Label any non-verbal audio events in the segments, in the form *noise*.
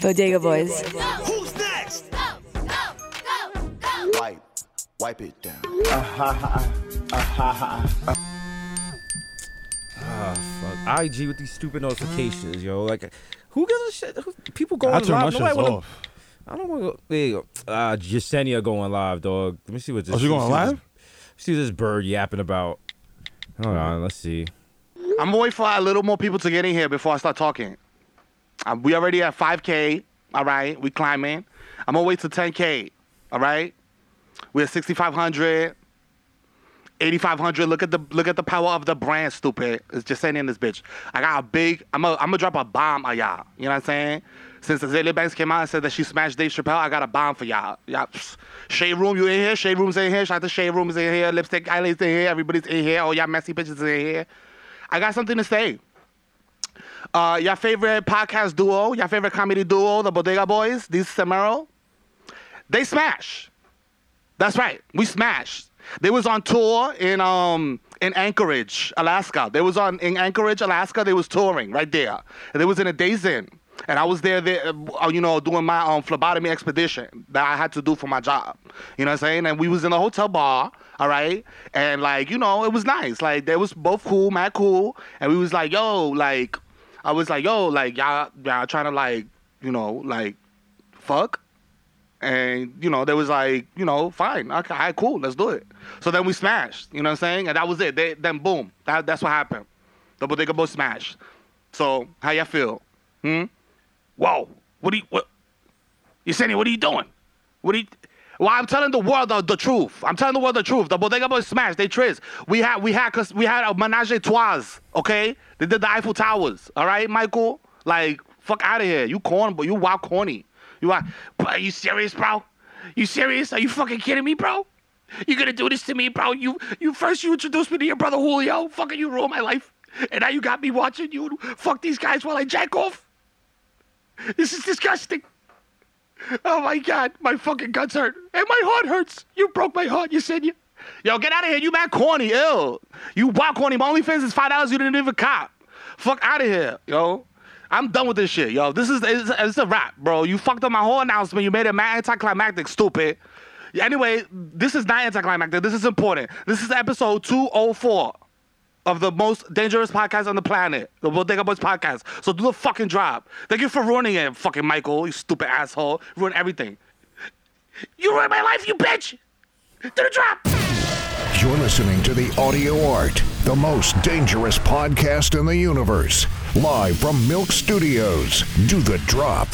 Bodega Boys. Who's next? Go, go, go, go. Wipe, wipe it down. Ah, fuck. IG with these stupid notifications, yo. Like, who gives a shit? Who, people going I turn my live. Nobody wanna, off. I don't want to. There you go. Uh, Yesenia going live, dog. Let me see what this. Is. Oh, she going see live? This, see this bird yapping about. Hold on, let's see. I'm gonna wait for a little more people to get in here before I start talking. Um, we already at 5K. All right, we climbing. I'm gonna wait till 10K. All right, we're at 6,500, 8,500. Look at the look at the power of the brand. Stupid. It's just saying in this bitch. I got a big. I'm gonna I'm drop a bomb on y'all. You know what I'm saying? Since Azealia Banks came out and said that she smashed Dave Chappelle, I got a bomb for y'all. Y'all. Shade Room, you in here? Shade Room's in here. Shout out to Shade Room's in here. Lipstick Alley's in here. Everybody's in here. All y'all messy bitches in here. I got something to say. Uh, your favorite podcast duo, your favorite comedy duo, the Bodega Boys, these Samaro, they smash. That's right, we smashed. They was on tour in um in Anchorage, Alaska. They was on in Anchorage, Alaska. They was touring right there. And they was in a Days Inn, and I was there, there, uh, you know, doing my um phlebotomy expedition that I had to do for my job. You know what I'm saying? And we was in a hotel bar, all right, and like you know, it was nice. Like they was both cool, mad cool, and we was like, yo, like, I was like, yo, like y'all, y'all trying to like, you know, like, fuck. And you know, they was like, you know, fine, okay, all right, cool, let's do it. So then we smashed, you know what I'm saying? And that was it. They, then boom, that, that's what happened. The Bodega Boys smashed. So how y'all feel? Hmm? Whoa, what are you, what? Yesenia, what are you doing? What are you? Well, I'm telling the world the, the truth. I'm telling the world the truth. The Bodega Boys smashed. They triz. We had we had cause we had a menage a trois. Okay, they did the Eiffel Towers. All right, Michael. Like fuck out of here. You corn, but you wild corny. You are. Are you serious, bro? You serious? Are you fucking kidding me, bro? You gonna do this to me, bro? You you first you introduced me to your brother Julio. Fucking you ruined my life, and now you got me watching you fuck these guys while I jack off. This is disgusting. Oh my god, my fucking guts hurt. And my heart hurts. You broke my heart, you said you. Yo, get out of here. You mad corny, ill. You wild corny. My OnlyFans is five dollars you didn't even cop. Fuck out of here, yo. I'm done with this shit, yo. This is it's, it's a wrap, bro. You fucked up my whole announcement. You made it mad anticlimactic, stupid. Anyway, this is not anticlimactic. This is important. This is episode 204 of the most dangerous podcast on the planet, the Bodega Boys podcast. So do the fucking job. Thank you for ruining it, fucking Michael, you stupid asshole. Ruin everything. You ruined my life, you bitch. Do the drop. You're listening to The Audio Art, the most dangerous podcast in the universe. Live from Milk Studios. Do the drop.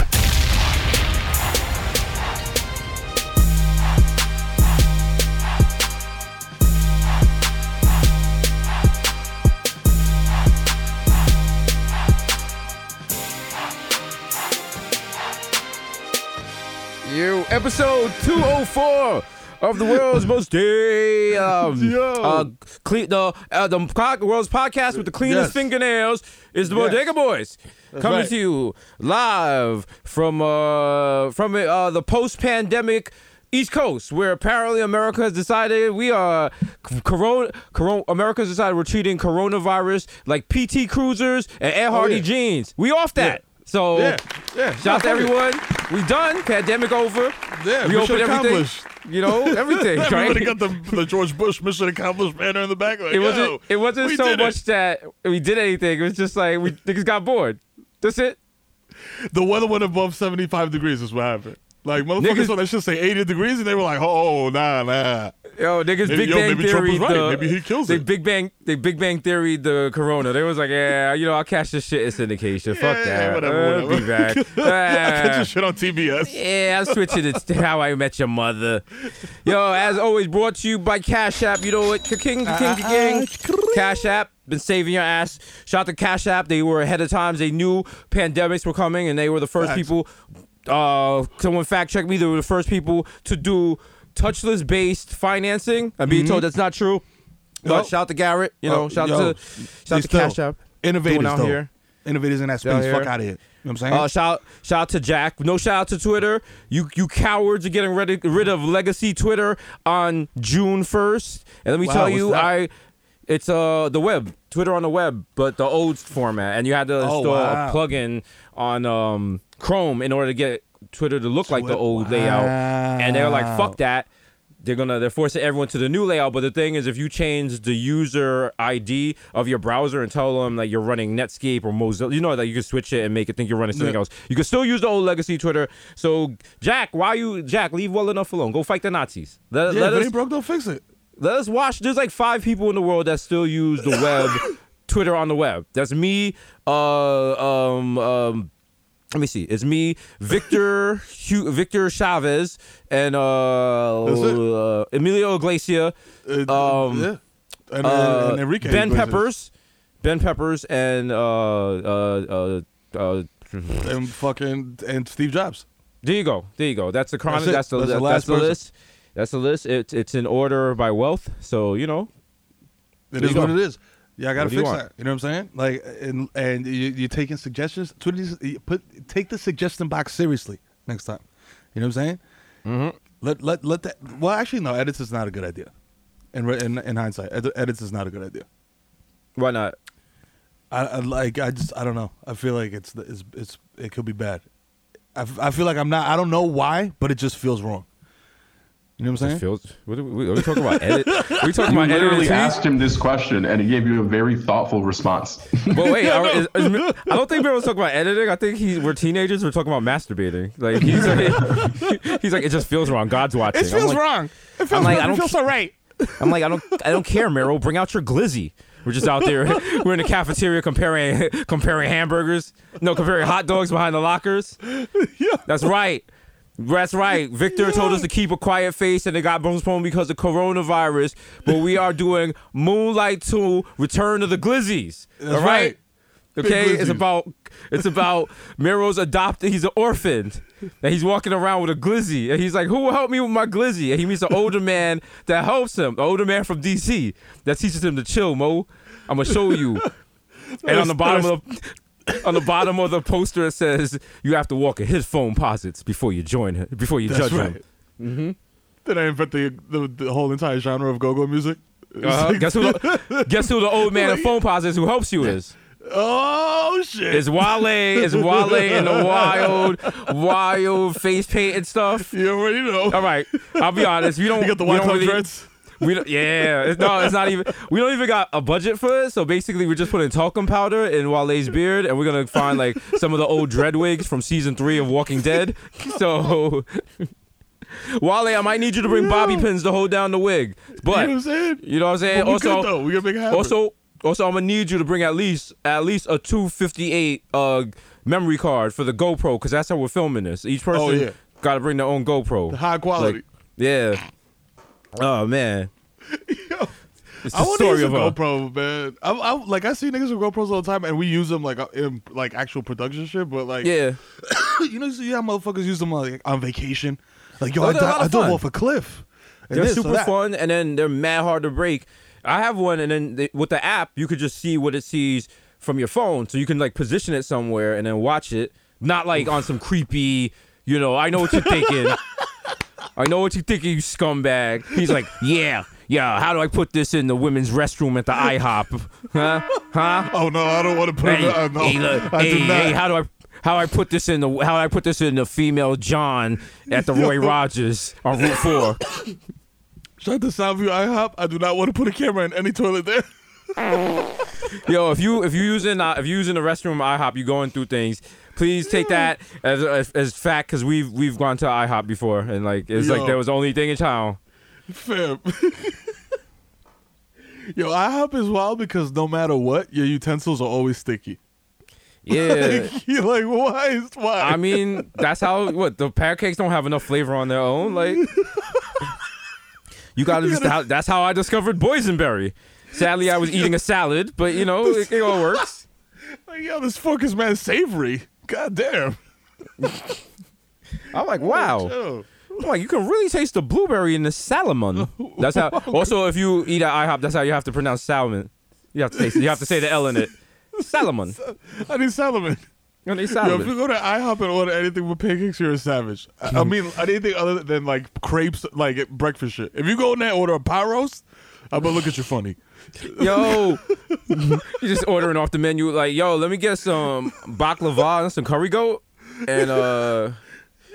Episode 204 of the world's *laughs* most day um Yo. uh clean the uh, the po- world's podcast with the cleanest Yes. fingernails is the Yes. Bodega Boys coming right. to you live from uh from uh the post pandemic East Coast, where apparently America has decided we are c- corona, corona. America's decided we're treating coronavirus like PT Cruisers and Ed Hardy Oh, yeah. jeans. We off that. So Yeah, yeah. shout out to No, fuck it. everyone. We done. Pandemic over. Yeah, we opened everything. accomplished. You know *laughs* everything. right? Everybody got the, the George Bush mission accomplished banner in the back. Like, it wasn't. it wasn't so did it. much that we did anything. It was just like we niggas got bored. That's it. The weather went above 75 degrees is what happened. Like, motherfuckers Niggas- saw that shit say 80 degrees, and they were like, oh, nah, nah. Yo, niggas, Maybe- Big yo, Bang Theory. right. The, Maybe he kills they it. Big Bang. They Big Bang Theory. The Corona. They was like, yeah, you know, I'll catch this shit in syndication. Fuck Yeah, that. whatever, Uh, whatever. Be back. *laughs* I catch Ah. your shit on TBS. Yeah, I'm switching it to How I Met Your Mother. Yo, as always, brought to you by Cash App. You know what? King, king, king, king. Cash App. Been saving your ass. Shout out to Cash App. They were ahead of times. They knew pandemics were coming, and they were the first people. Uh, someone fact checked me. They were the first people to do touchless based financing. I'm being told that's not true. But Mm-hmm. Shout out to Garrett. You know, Oh, shout yo, out to shout out to Cash App. Innovators, out though. here. Innovators in that space. Fuck out of here. You know what I'm saying? Uh, shout shout out to Jack. No shout out to Twitter. You you cowards are getting rid of, rid of legacy Twitter on June first. And let me Wow, tell you, that? I it's uh the web Twitter on the web, but the old format, and you had to Oh, install wow. a plugin on um, Chrome in order to get Twitter to look like the old layout. And they're like, "Fuck that." They're gonna they're forcing everyone to the new layout. But the thing is, if you change the user ID of your browser and tell them that you're running Netscape or Mozilla, you know that you can switch it and make it think you're running something Yeah. else. You can still use the old legacy Twitter. So Jack, why you Jack? Leave well enough alone. Go fight the Nazis. Let, Yeah, let if it us ain't broke, don't fix it. let us watch. There's like five people in the world that still use the web, *coughs* Twitter on the web. That's me. Uh, um, um, let me see. It's me, Victor, *laughs* Victor Chavez, and uh, uh Emilio Iglesias, Uh, Um, yeah. And, uh, and Enrique Ben Iglesias. Peppers, Ben Peppers, and uh, uh, uh, uh, and fucking and Steve Jobs. there you go. There you go. That's the chron- That's. That's the That's the that's, the list. That's the list. It's it's in order by wealth. So you know. It is what it is. Yeah, I gotta fix that. You know what I'm saying? Like, and and you, you're taking suggestions. Put take the suggestion box seriously next time. You know what I'm saying? Mm-hmm. Let let let that. Well, actually, no. Edits is not a good idea. In in, in hindsight, ed- edits is not a good idea. Why not? I, I like. I just. I don't know. I feel like it's it's it's it could be bad. I, f- I feel like I'm not. I don't know why, but it just feels wrong. You know what I'm saying? Feels, what, are we, are we talking about? Edit? Are we talking You about literally editing? asked him this question, and he gave you a very thoughtful response. But wait, *laughs* are- is- is Mi- I don't think Mero's talking about editing. I think he, we're teenagers. We're talking about masturbating. Like he's like, *laughs* he's like, it just feels wrong. God's watching. It feels like, wrong. It feels I'm like, wrong. I don't feels ca- so right. I'm like, I don't, I don't care, Mero. Bring out your glizzy. We're just out there. *laughs* We're in the cafeteria comparing, comparing hamburgers. No, comparing hot dogs behind the lockers. Yeah. That's right. That's right. *laughs* Victor told us to keep a quiet face, and it got postponed because of coronavirus. But we are doing Moonlight 2: Return of the Glizzies. That's all right. right. Okay, it's about it's about *laughs* Mero's adopted. He's an orphan, and he's walking around with a glizzy, and he's like, "Who will help me with my glizzy?" And he meets an older man that helps him, an older man from DC that teaches him to chill. Mo, I'm gonna show you. *laughs* And on the bottom of the, on the bottom of the poster it says you have to walk in his phone posits before you join him, before you That's judge right. him. Mm-hmm. Then I invent the, the the whole entire genre of go-go music. Uh-huh. *laughs* guess who? The, guess who the old man in phone posits who helps you is? oh shit! Is Wale? Is Wale in the wild, wild face paint and stuff? you already know. All right, I'll be honest. We don't. You got the white really- dreads. We don't, yeah, it's, no, it's not even. We don't even got a budget for it. So basically, we're just putting talcum powder in Wale's beard, and we're gonna find like some of the old dread wigs from season three of Walking Dead. So, Wale, I might need you to bring bobby pins to hold down the wig. you know But what I'm saying? you know what I'm saying. But we also, good, though. We gonna make it happen. also, also, I'm gonna need you to bring at least at least a 258 uh memory card for the GoPro because that's how we're filming this. Each person Oh, yeah. got to bring their own GoPro. The high quality. Like, yeah. Oh man. It's the I want to story use a GoPro, man. I, I like I see niggas with GoPros all the time, and we use them like in like actual production shit. But like, yeah. *coughs* you know, you see how motherfuckers use them like on vacation. Like, yo, Oh, I, di- I dove off a cliff. And They're this super that. fun, and then they're mad hard to break. I have one, and then they, with the app, you could just see what it sees from your phone, so you can like position it somewhere and then watch it. Not like on some creepy, you know. I know what you're thinking. *laughs* I know what you're thinking, you scumbag. He's like, *laughs* yeah, yeah. How do I put this in the women's restroom at the IHOP? Huh? Huh? Oh no, I don't want to put Hey, it. Uh, no, hey, look, I hey, do not. hey, how do I how I put this in the how I put this in the female John at the Roy *laughs* Rogers on Route Four? Shout out to Soundview IHOP. I do not want to put a camera in any toilet there. *laughs* Yo, if you if you using uh, if you using the restroom IHOP, you going through things. Please take that as as, as fact because we've we've gone to IHOP before and like it's like Yo. that was the only thing in town. Fam. *laughs* Yo, IHOP is wild because no matter what, your utensils are always sticky. Yeah. *laughs* You're like, why is why? I mean, that's how what the pancakes don't have enough flavor on their own. Like, you gotta just. How, that's how I discovered boysenberry. Sadly, I was eating a salad, but you know, *laughs* it, it all works. like, yo, this fork is man savory. God damn. I'm like, wow. *laughs* I'm like, you can really taste the blueberry in the salmon. *laughs* That's how. Also, if you eat at IHOP, that's how you have to pronounce salmon. You have to taste. You have to say the L in it. Salmon. *laughs* I need Salomon. And they Yo, if you go to IHOP and order anything with pancakes, you're a savage. I I mm-hmm. mean, anything other than like crepes, like breakfast shit. If you go in there and order a pot roast, I'm gonna look at you funny. Yo, *laughs* you're just ordering off the menu like, yo, let me get some baklava and some curry goat, and uh,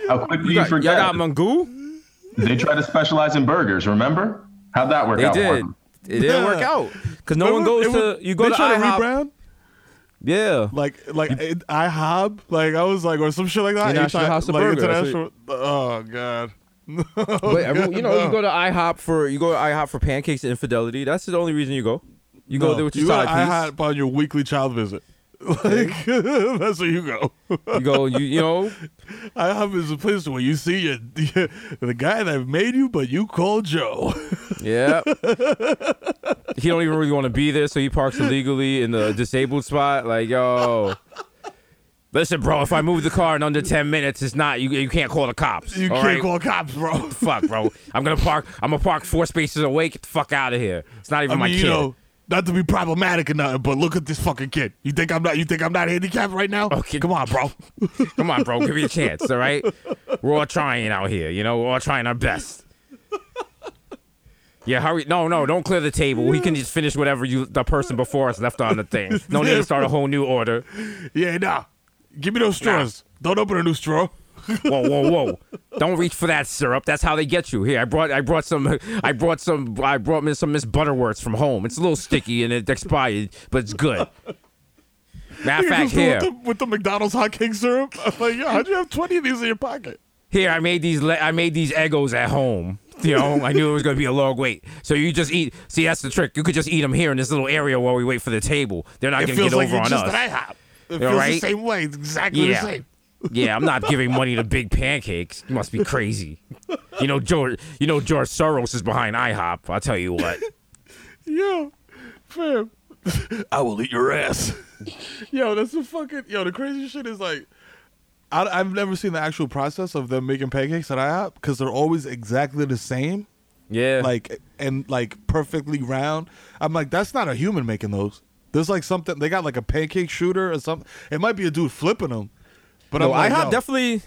How quickly you you got, y'all got mango. they tried to specialize in burgers. Remember? How'd that work They out? for did. them? It didn't work out because no one goes It was- to. You go they to try to IHOP. rebrand Yeah, like like it- IHOB. Like I was like or some shit like that. International HI House of like, Burger, that's International. Oh god. *laughs* Wait, everyone, you know, you go to IHOP for you go to IHOP for pancakes and infidelity. That's the only reason you go. You go there with your you go side to piece. IHOP on your weekly child visit. Like *laughs* that's where you go. You go, you you know, *laughs* IHOP is a place where you see your, the guy that made you, but you call Joe. yeah. he don't even really want to be there, so he parks illegally in the disabled spot. Like, yo, listen, bro, if I move the car in under ten minutes, it's not you. You can't call the cops. You can't right? call cops, bro. Fuck, bro. I'm gonna park. I'm gonna park four spaces away. Get the fuck out of here. It's not even I my mean, kid. you know, not to be problematic or nothing, but look at this fucking kid. You think I'm not? You think I'm not handicapped right now? Okay. Come on, bro. *laughs* Come on, bro. Give me a chance. All right. We're all trying out here. You know, we're all trying our best. Yeah, hurry! No, no, don't clear the table. We can just finish whatever you the person before us left on the thing. No need to start a whole new order. *laughs* Yeah, nah. Give me those straws. Don't open a new straw. *laughs* Whoa, whoa, whoa! Don't reach for that syrup. That's how they get you. Here, I brought, I brought some, I brought some, I brought me some Miss Butterworths from home. It's a little sticky and it expired, but it's good. Matter of fact, here, with the, with the McDonald's hot cake syrup. *laughs* I'm like, yo, how'd you have 20 of these in your pocket? here, I made these, le- I made these Eggos at home. You know, I knew it was gonna be a long wait. So you just eat. See, that's the trick. You could just eat them here in this little area while we wait for the table. They're not gonna feels get like over on just us. It feels the right? same way. It's exactly Yeah. the same. Yeah, I'm not giving *laughs* money to big pancakes. You must be crazy. You know George. You know George Soros is behind IHOP. I'll tell you what. *laughs* Yo, fam, *laughs* I will eat your ass. yo, that's the fucking yo. The crazy shit is like, I, I've never seen the actual process of them making pancakes at IHOP because they're always exactly the same, Yeah. like and like perfectly round. I'm like, that's not a human making those. There's like something they got like a pancake shooter or something. It might be a dude flipping them, but no, like, IHOP yo, definitely.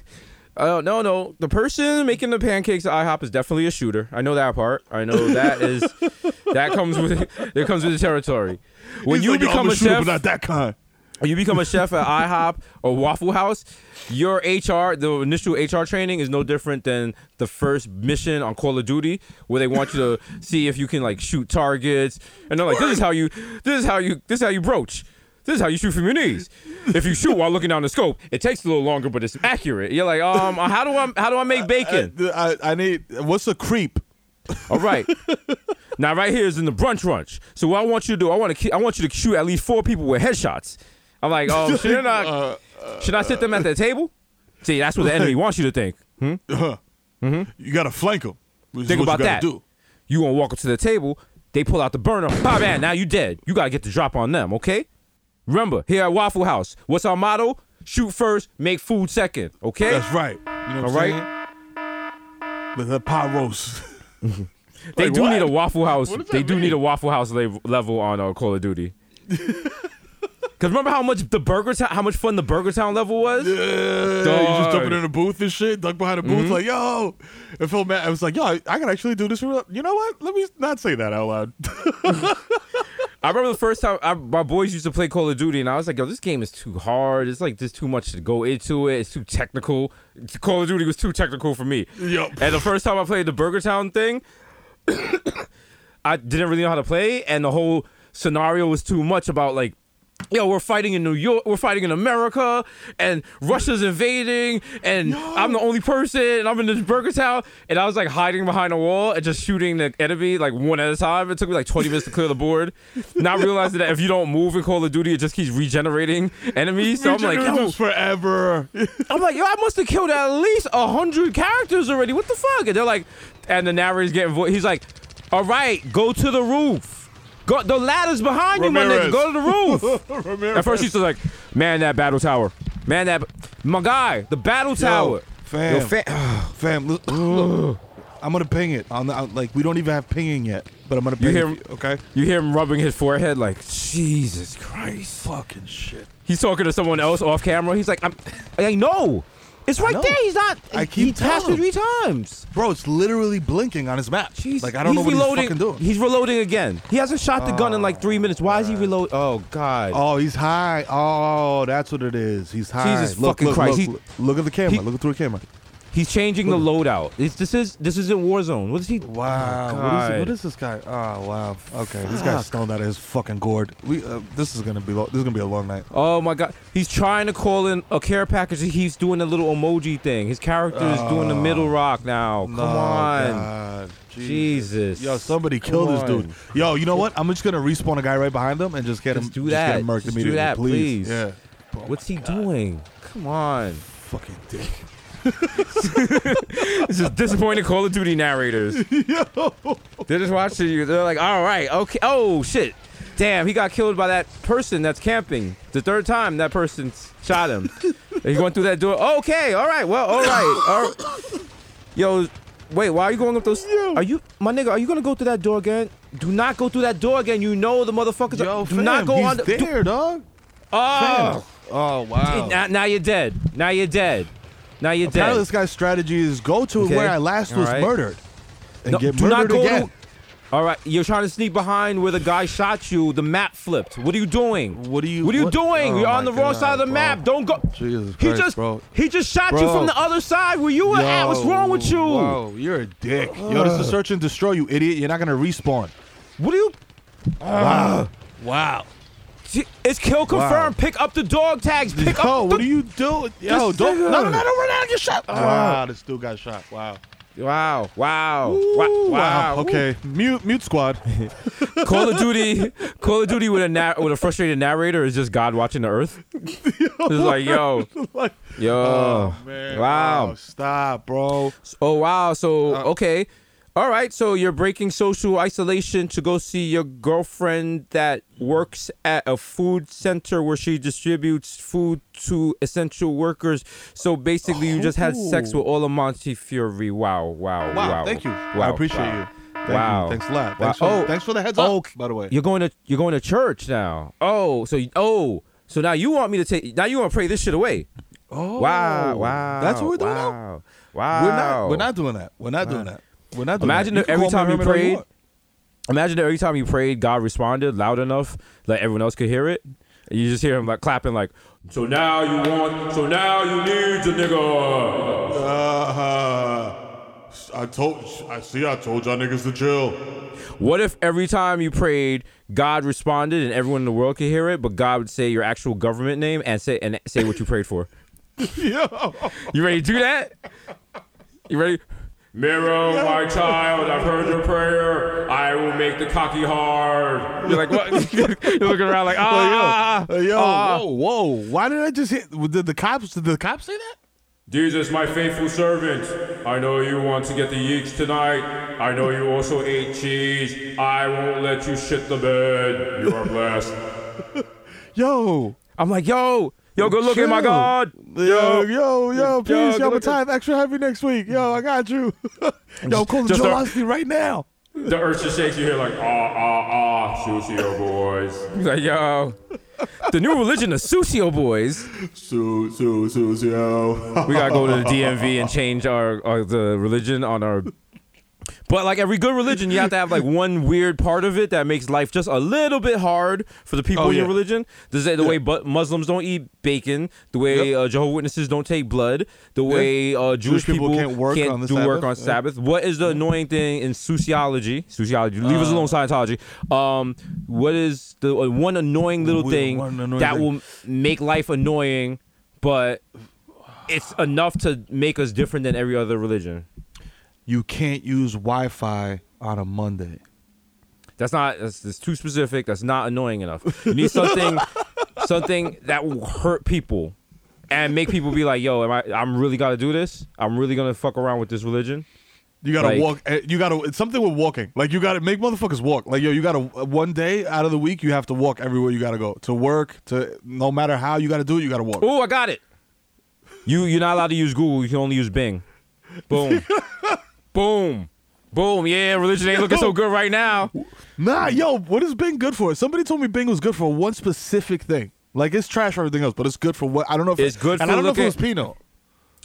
Uh, no, no. The person making the pancakes at IHOP is definitely a shooter. I know that part. I know that is *laughs* that comes with it comes with the territory. When he's you like, become a shooter, chef, but not that kind. You become a chef at IHOP or Waffle House, your HR, the initial HR training is no different than the first mission on Call of Duty, where they want you to see if you can like shoot targets, and they're like, "This is how you, this is how you, this is how you broach." This is how you shoot from your knees. If you shoot while looking down the scope, it takes a little longer, but it's accurate. You're like, um, how do I, how do I make bacon? I, I need what's a creep? All right. *laughs* now right here is in the brunch lunch. So what I want you to do, I want to, I want you to shoot at least four people with headshots. I'm like, oh, *laughs* should I not, Uh, should I sit them at the table? See, that's what the enemy *laughs* wants you to think. You gotta flank them. Think about that. Do. You gonna walk up to the table, they pull out the burner, *laughs* pop man, now you dead. You gotta get the drop on them, okay? Remember, here at Waffle House, what's our motto? Shoot first, make food second, okay? That's right. You know what All I'm right. the pot roast. They Like do what? need a Waffle House. They do need a? Waffle House level on uh, Call of Duty. Cause remember how much the Burger Town, how much fun the Burger Town level was? Yeah, you just jumping in a booth and shit, duck behind a booth, Mm-hmm. like yo. It felt mad. I was like, yo, I, I can actually do this. For. You know what? Let me not say that out loud. *laughs* I remember the first time I, my boys used to play Call of Duty, and I was like, "Yo, this game is too hard. It's like there's too much to go into it. It's too technical. Call of Duty was too technical for me." Yup. And the first time I played the Burger Town thing, *coughs* I didn't really know how to play, and the whole scenario was too much about like. Yo, we're fighting in New York. We're fighting in America, and Russia's invading, and I'm the only person, and I'm in this Burger Town, and I was like hiding behind a wall and just shooting the enemy like one at a time. It took me like 20 minutes to clear the board, not realizing that if you don't move in Call of Duty, it just keeps regenerating enemies. So I'm like, yo, forever. *laughs* I'm like, yo, I must have killed at least a hundred characters already. What the fuck? And they're like, and the narrator's getting vo- he's like, all right, go to the roof. Go, the ladder's behind you, my nigga. Go to the roof. *laughs* At first, he's just like, man, that battle tower. Man, that my guy, the battle tower. fam. Yo, fa- *sighs* Fam, look, look, I'm gonna ping it on, like we don't even have pinging yet, but I'm gonna ping You ping hear it. him- you, Okay. you hear him rubbing his forehead like, Jesus Christ. Fucking shit. He's talking to someone else off camera. He's like, I'm, I know. It's right there. He's not. I keep he passed it telling three times. Bro, it's literally blinking on his map. Jeez. like I don't know what he's fucking doing. He's reloading again. He hasn't shot the gun in like three minutes. Why is he reload? Oh God. Oh, he's high. Oh, that's what it is. He's high. Jesus look, fucking look, Christ. Look, He- look at the camera. he- look through the camera. He's changing the loadout. It's, this is this isn't Warzone. What is he? Wow. Oh, what, is, what is this guy? Oh wow. Okay, this guy's stoned out of his fucking gourd. We. Uh, this is gonna be. Lo- this is gonna be a long night. Oh my God. He's trying to call in a care package. He's doing a little emoji thing. His character is doing the middle rock now. Come No, on. God. Jesus. Yo, somebody kill Come this dude. on. Yo, you know what? I'm just gonna respawn a guy right behind him and just get Just him. do Just that. get him murked Just do immediately, that, please. Yeah. What's he doing? Come on. Fucking dick. *laughs* This is disappointing Call of Duty narrators. They're just watching you. They're like, all right, okay. Oh, shit. Damn, he got killed by that person that's camping. The third time that person shot him. *laughs* He's going through that door. Okay, all right, well, all right. All right. Yo, wait, why are you going up those? Are you, my nigga, are you going to go through that door again? Do not go through that door again. You know the motherfuckers Yo, are. Do fam, not go he's on the. do- there, dog. oh, Oh wow. now, now you're dead. Now you're dead. Now you're Apparently, dead. this guy's strategy is go to Okay. where I last was murdered and No, get do not murdered go again. to. All right, you're trying to sneak behind where the guy shot you. The map flipped. What are you doing? What are you- What are you what- doing? Oh you're on my the wrong God, side of the bro. map. Don't go. Jesus he Christ, just bro. he just shot you Bro. from the other side where you were at. What's wrong with you? Whoa, you're a dick. Yo, this is search and destroy, you idiot. You're not gonna respawn. What are you? Wow. Wow. Gee, It's kill confirmed. Pick up the dog tags. Pick Yo, up what are you doing? Yo, don't. No, no, no, don't run out and get shot. Wow, this dude got shot. Wow. Wow! Wow! Ooh, Wow! wow. Okay, mute, mute squad. *laughs* Call of Duty, Call of Duty with a na- with a frustrated narrator is just God watching the Earth. *laughs* it's like, yo, *laughs* like, yo, oh man. wow. Oh, stop, bro. Oh wow! So Uh, okay, all right. So you're breaking social isolation to go see your girlfriend that works at a food center where she distributes food to essential workers. So basically, you just had sex with oh. all of Montefiore. Wow! Wow! Wow, Wow! thank you. Wow, I appreciate wow. you. Thank Wow. You. Thanks a lot. Wow. Thanks, for, Oh. thanks for the heads Oh, up. By the way. You're going to you're going to church now. Oh, so you- oh, so now you want me to take now you want to pray this shit away. Oh, Wow! Wow! That's what we're doing now. wow. Wow! We're not. We're not doing that. We're not doing that. We're not doing Imagine that. if can every call me time you Herman all prayed, want. Imagine that every time you prayed, God responded loud enough that everyone else could hear it. And you just hear him like clapping, like, "So now you want, so now you need the nigga." Uh, I told, I see, I told y'all niggas to chill. What if every time you prayed, God responded and everyone in the world could hear it, but God would say your actual government name and say and say what you prayed for? *laughs* Yo. You ready to do that? You ready? Mero, my child, I've heard your prayer. I will make the cocky hard. You're like, what? *laughs* You're looking around like, ah, Hey, yo, ah. whoa, whoa! Why did I just hit? Did the cops? Did the cops say that? Desus, my faithful servant, I know you want to get the yeeks tonight. I know you also ate cheese. I won't let you shit the bed. You are blessed. *laughs* Yo, I'm like, yo, yo, good looking, my God. yo, yo, yo! Please, good yo, I'm time extra heavy next week. Yo, I got you. *laughs* yo, call just Joe a- Osteen right now. The earth just shakes you here like, ah, ah, ah, Susio boys. He's like, yo, the new religion of Susio boys. Su, su, su, su, yo. We gotta go to the DMV and change our, our the religion on our. But like every good religion, you have to have like *laughs* one weird part of it that makes life just a little bit hard for the people Oh, in your yeah. religion. This is the way but Muslims don't eat bacon, the way Yep. uh, Jehovah Witnesses don't take blood, the way uh, Jewish, Jewish people can't work on the do work Sabbath. on Yeah. Sabbath. What is the annoying thing in sociology? Sociology, leave us Uh. alone, Scientology. Um, what is the uh, one annoying little thing annoying that thing. will make life annoying, but it's enough to make us different than every other religion. You can't use Wi-Fi on a Monday. That's not. That's, that's too specific. That's not annoying enough. You need something, *laughs* something that will hurt people, and make people be like, "Yo, am I? I'm really gotta do this. I'm really gonna fuck around with this religion." You gotta Like- walk. eh, You gotta. It's something with walking. Like you gotta make motherfuckers walk. Like yo, you gotta one day out of the week you have to walk everywhere you gotta go to work. To no matter how you gotta do it, you gotta walk. Oh, I got it. You you're not allowed to use Google. You can only use Bing. Boom, *laughs* boom, boom. Yeah, religion ain't looking so good right now. Nah, yo, what is Bing good for? Somebody told me Bing was good for one specific thing. Like it's trash for everything else, but it's good for what I don't know if It's good and for I don't know if it looking- was Pinot.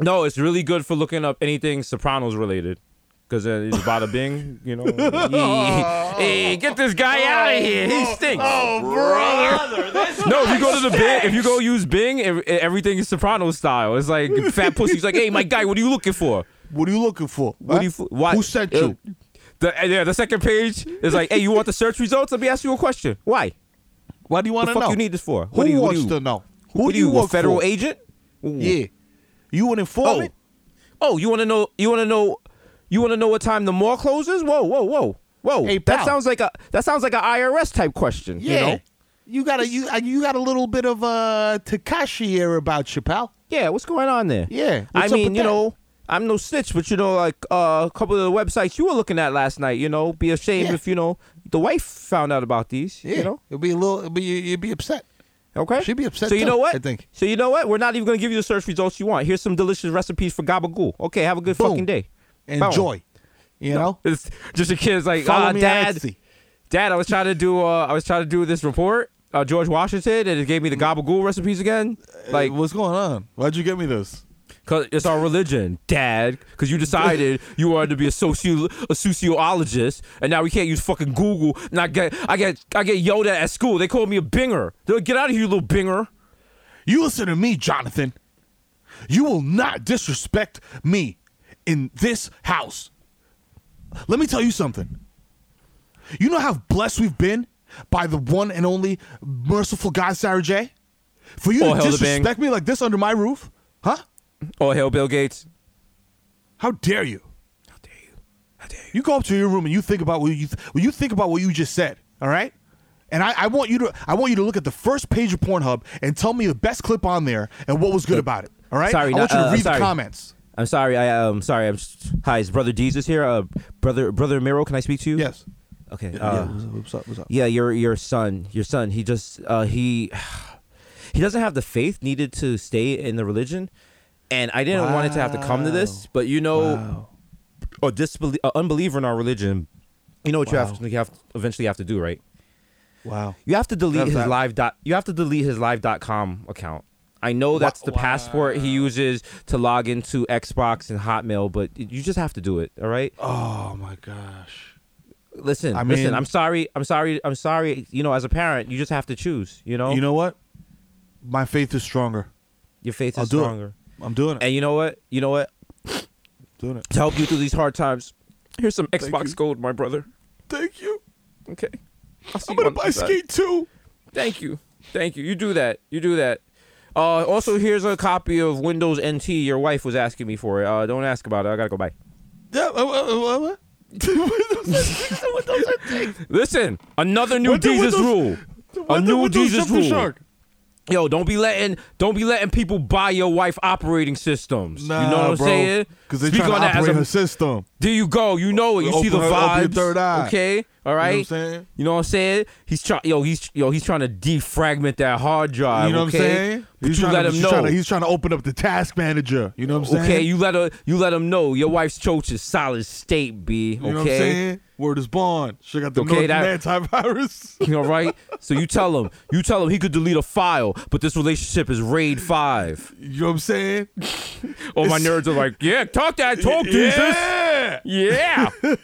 No, it's really good for looking up anything Sopranos related. Cause then it's bada bing, you know. *laughs* hey, get this guy oh, out of here. He oh, stinks. Oh, brother. No, if you go to the Bing, if you go use Bing, everything is Soprano style. It's like fat pussy's like, hey, my guy, what are you looking for? What are you looking for? What Huh? do you? f- Why? Who sent Uh, you? The yeah, the second page is like, hey, you want the search results? Let me ask you a question. Why? Why do you want the to fuck know? you need this for? Who What do you, what do wants you, to know? Who, Who do you? work a federal for? agent? Ooh. Yeah. You an Oh, informant? oh, you want to know? You want to know? You want to know what time the mall closes? Whoa, whoa, whoa, whoa! Hey, that sounds like a that sounds like an IRS type question. Yeah. You know? You got a you uh, you got a little bit of uh Takashi here about you, pal. Yeah. What's going on there? Yeah. I up mean, with you that? know, I'm no snitch, but you know, like uh, a couple of the websites you were looking at last night. You know, be ashamed Yeah. if you know the wife found out about these. Yeah. You know. It'll be a little it'll be you'd be upset. Okay. She'd be upset So you too, know what? I think. So you know what? We're not even gonna give you the search results you want. Here's some delicious recipes for gabagool. Okay, have a good Boom. fucking day. Boom. Enjoy. You know? *laughs* It's just a kid's like, Follow ah, me dad, dad. I was trying to do, uh, I was trying to do this report, uh, George Washington, and it gave me the gabagool recipes again. Like, Like, what's going on? Why'd you get me this? Cause it's our religion, dad. Cause you decided you wanted to be a socio a sociologist, and now we can't use fucking Google. And I get, I get, I get yelled at at school. They call me a binger. They're like, get out of here, you little binger. You listen to me, Jonathan. You will not disrespect me in this house. Let me tell you something. You know how blessed we've been by the one and only merciful God, Sarah J? For you All to disrespect me like this under my roof? Huh? Oh hell, Bill Gates. How dare you? How dare you? How dare you? You go up to your room and you think about what you when you think about what you just said, all right? And I, I want you to I want you to look at the first page of Pornhub and tell me the best clip on there and what was good about it. All right? Sorry, I want no- you to uh, read sorry. the comments. I'm sorry. I um sorry. I'm s- hi. Is brother Desus here? Uh, brother brother Mero, can I speak to you? Yes. Okay. Yeah, Uh, what's up? What's up? yeah, your your son, your son. He just uh he *sighs* he doesn't have the faith needed to stay in the religion, and I didn't want it to have to come to this. But you know, a disbelie- a unbeliever in our religion, you know what you have to you have eventually have to do, right? Wow. You have to delete How's his that? live dot. You have to delete his live.com account. I know that's the passport he uses to log into Xbox and Hotmail, but you just have to do it. All right. Oh my gosh. Listen, I listen. mean- I'm sorry. I'm sorry. I'm sorry. You know, as a parent, you just have to choose. You know, You know what? My faith is stronger. your faith I'll is stronger. it. I'm doing it. And you know what? You know what? doing it. To help you through these hard times, here's some Xbox you. Gold, my brother. Thank you. Okay. I'll see I'm gonna buy other side. Skate 2. Thank you. Thank you. You do that. You do that. Uh, also, here's a copy of Windows NT. Your wife was asking me for it. Uh, don't ask about it. I gotta go buy. Yeah, uh, uh, uh, what? *laughs* *laughs* Listen, another new What Jesus Windows- rule. A new Jesus rule. shark? Yo, don't be letting don't be letting people buy your wife operating systems. Nah, you know what I'm bro. saying? Because they Speak trying to on that as operate a- her system. There you go. You know it. You see the Open open your vibes. third eye. Okay. All right. You know what I'm saying? You know what I'm saying? He's trying. Yo, he's yo, he's trying to defragment that hard drive. You know okay? what I'm saying? But He's you trying let to, him know. Trying to, he's trying to open up the task manager. You know what I'm saying? okay, you let her. You let him know your wife's choach is solid state. B. Okay. You know what I'm saying? Word is born. She got the Okay, that- antivirus. *laughs* All right. So you tell him. You tell him he could delete a file, but this relationship is RAID five. you know what I'm saying? All my nerds are like, yeah, talk that talk, *laughs* Desus. Yeah. Yeah.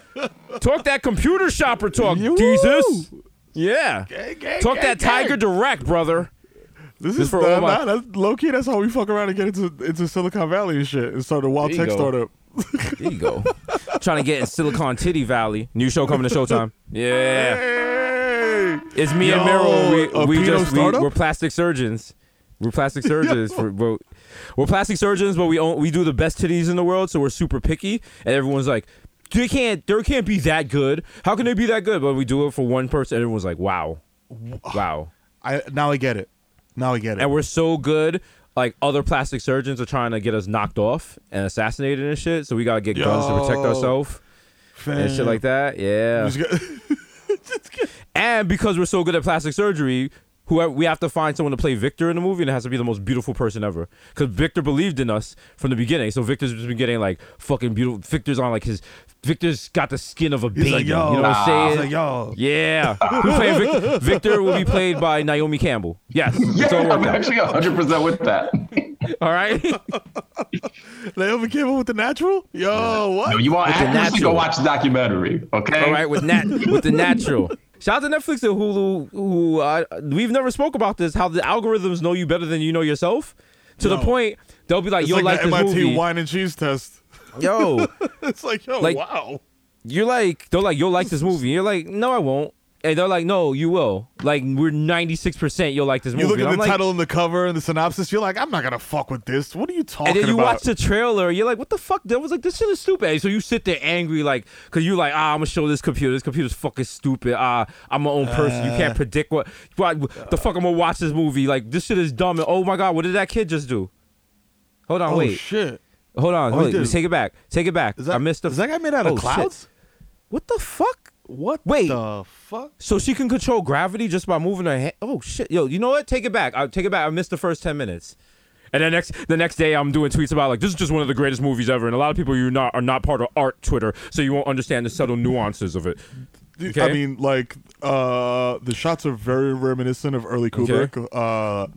*laughs* talk that computer shopper talk, You- Desus. Yeah. Gang, gang, Talk gang, that Tiger. Direct, brother. This This is for nah, all nah, that's low key. That's how we fuck around and get into into Silicon Valley and shit and start a wild There you tech go. startup. There you go. *laughs* Trying to get in Silicon Titty Valley. New show coming to Showtime. Yeah. Hey. It's me and Mero. We, we just startup? we, are plastic surgeons. We're plastic *laughs* surgeons. For, we're, we're plastic surgeons, but we own, we do the best titties in the world, so we're super picky. And everyone's like, they can't they can't be that good. How can they be that good? But we do it for one person. And everyone's like, wow, wow. I now I get it. Now I get it. And we're so good. Like other plastic surgeons are trying to get us knocked off and assassinated and shit. So we gotta get guns to protect ourselves and shit like that. Yeah. *laughs* And because we're so good at plastic surgery, whoever we have to find someone to play Victor in the movie, and it has to be the most beautiful person ever. Because Victor believed in us from the beginning, so Victor's just been getting like fucking beautiful. Victor's on like his. Victor's got the skin of a baby. Like, you know what I'm saying? He's like, yo. Yeah. Who's playing Victor? *laughs* Victor will be played by Naomi Campbell. Yes. Yeah, I'm out. actually 100% with that. *laughs* All right. Naomi Campbell with the natural? Yo, what? No, you want With to go watch the documentary, okay? All right, with nat with the natural. Shout out to Netflix and Hulu. Who uh, we've never spoke about this. How the algorithms know you better than you know yourself. To the point they'll be like, "Yo, like, like, the this MIT movie." wine and cheese test. *laughs* Yo, *laughs* It's like, yo, Like- wow. you're like, they're like, "You'll like this movie." You're like, "No, I won't." And they're like, "No, you will." Like, we're 96 percent. You'll like this movie. You look at I'm the like- title and the cover and the synopsis, you're like, I'm not gonna fuck with this. What are you talking about? And then you about? watch the trailer, you're like, what the fuck? That was like, this shit is stupid. So you sit there angry, like, because you're like, ah, I'm going to show this computer. This computer's fucking stupid. Ah, I'm my own person. you Uh. can't predict what, what the fuck I'm going to watch this movie. Like, this shit is dumb. And oh my God, what did that kid just do? Hold on, Wait. oh wait. shit! Hold on. Oh, hold on. Take it back. Take it back. That, I missed the. Is that guy made out Oh, of shit. clouds? What the fuck? What? Wait. the fuck? So she can control gravity just by moving her hand. Oh shit, yo, you know what? Take it back. I'll take it back. I missed the first ten minutes. And then next the next day, I'm doing tweets about like this is just one of the greatest movies ever, and a lot of people you not are not part of art Twitter, so you won't understand the subtle nuances of it. Okay. I mean, like, uh, the shots are very reminiscent of early Kubrick. Uh,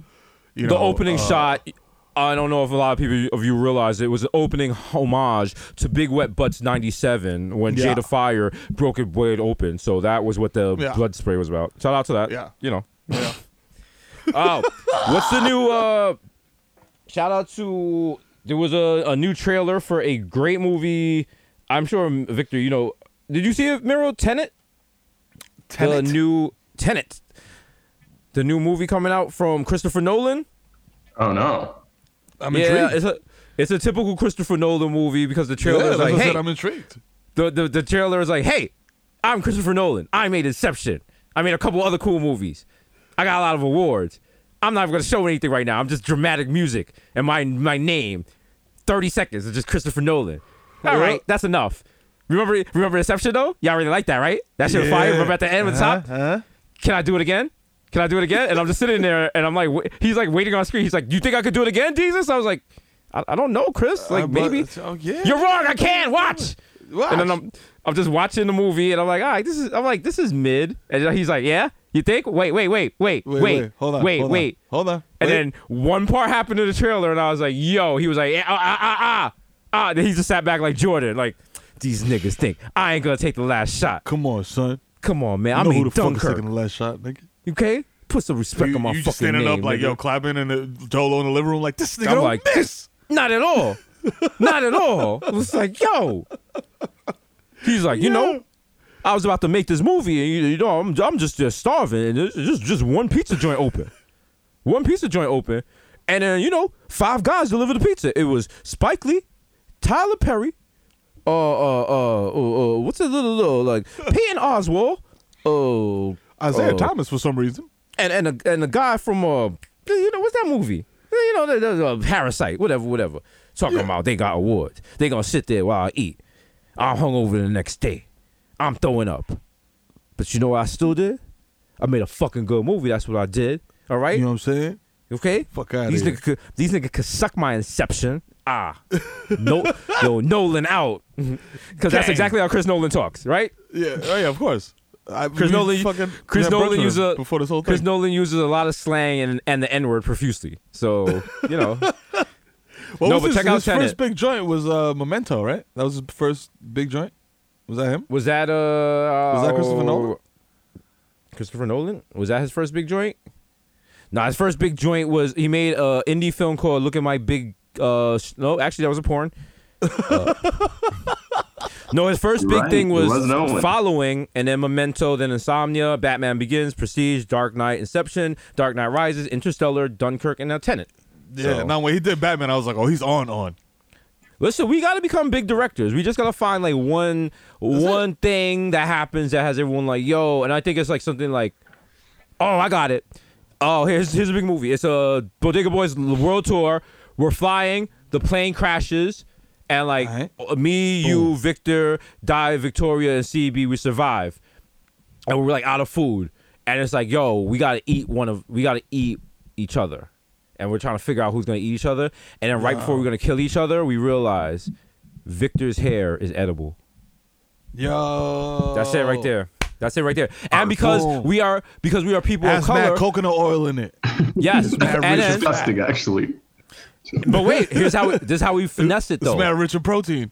you the opening uh, shot. I don't know if a lot of people of you realize it was an opening homage to Big Wet Butts '97 when Yeah. Jada Fire broke it wide open. So that was what the Yeah. blood spray was about. Shout out to that. Yeah. you know. Yeah. *laughs* Oh, what's the new? uh Shout out to there was a, a new trailer for a great movie. I'm sure Victor, you know. Did you see it, Mero? Tenet. Tenet? The new Tenet. The new movie coming out from Christopher Nolan. Oh no. I'm yeah, intrigued. it's a it's a typical Christopher Nolan movie because the trailer yeah, is like, I hey, said, I'm intrigued. the, the the trailer is like, hey, I'm Christopher Nolan. I made Inception. I made a couple other cool movies. I got a lot of awards. I'm not even gonna show anything right now. I'm just dramatic music and my my name. Thirty seconds is just Christopher Nolan. All Yeah. right, that's enough. Remember remember Inception though? Y'all really like that, right? That shit was fire. Remember at the end with the top? Huh? Can I do it again? Can I do it again? And I'm just sitting there and I'm like, he's like waiting on screen. He's like, you think I could do it again, Desus? I was like, I, I don't know, Chris. Like Uh, but- maybe. Oh yeah. You're wrong. I can watch. Watch. And then I'm I'm just watching the movie and I'm like, all right, this is I'm like, this is mid. And he's like, yeah, you think? Wait, wait, wait, wait, Wait, wait, wait, hold on. wait, hold wait. On, hold on. And wait. then one part happened in the trailer, and I was like, yo. He was like, ah, ah, ah, ah, ah. Then he just sat back like Jordan, like these niggas think I ain't gonna take the last shot. come on, son. Come on, man. You I know mean who the fuck is taking the last shot, nigga? Okay, put some respect You, on my you fucking just standing name. up like nigga. yo, clapping and the Dolo in the living room like this nigga I'm don't like, miss. Not at all. Not at all. It was like, yo. He's like, you know, I was about to make this movie, and you, you know, I'm, I'm just just starving, and just just one pizza joint open, one pizza joint open, and then you know, five guys deliver the pizza. It was Spike Lee, Tyler Perry, uh, uh, uh, uh, uh what's a little little like Patton Oswalt, oh, Isaiah uh, Thomas for some reason. and and a, and the guy from uh you know what's that movie? You know the, the, uh, Parasite whatever whatever. Talking about they got awards. They gonna sit there while I eat. I'm hungover the next day. I'm throwing up. But you know what I still did? I made a fucking good movie. That's what I did. All right? You know what I'm saying? okay? Fuck outta these here. niggas could, these niggas could suck my Inception. Ah. No *laughs* yo Nolan out. *laughs* Because that's exactly how Chris Nolan talks right? Yeah, oh yeah, of course. I, Chris Nolan, fucking Chris Nolan uses a, before this whole thing. Chris Nolan uses a lot of slang and, and the N word profusely. So *laughs* you know, What No, was but his, check out his Tenet. first big joint was uh, Memento, right? That was his first big joint. Was that him? was that uh Was that Christopher Nolan? Christopher Nolan was that his first big joint? No, his first big joint was he made a indie film called "Look at My Big." Uh, no, actually that was a porn. *laughs* Uh, no, his first big Right, thing was, was following, and then Memento, then Insomnia, Batman Begins, Prestige, Dark Knight, Inception, Dark Knight Rises, Interstellar, Dunkirk, and now Tenet. Yeah. So- Now when he did Batman, I was like, oh, he's on on. Listen, we got to become big directors. We just got to find like one one thing that happens that has everyone like, yo, and I think it's like something like, oh, I got it. Oh, here's here's a big movie. It's a Bodega Boys world tour. We're flying. The plane crashes, and like Alright. Uh, me, you, Victor, Di, Victoria, and CB, we survive, and we're like out of food, and it's like, yo, we gotta eat one of, we gotta eat each other, and we're trying to figure out who's gonna eat each other, and then right before we're gonna kill each other, we realize Victor's hair is edible. Yo. That's it right there. That's it right there. And because Boom. we are because we are people Has of color, mad coconut oil in it. yes, mad and rich Disgusting, actually. But wait, here's how this is how we finesse it This though. man rich in protein.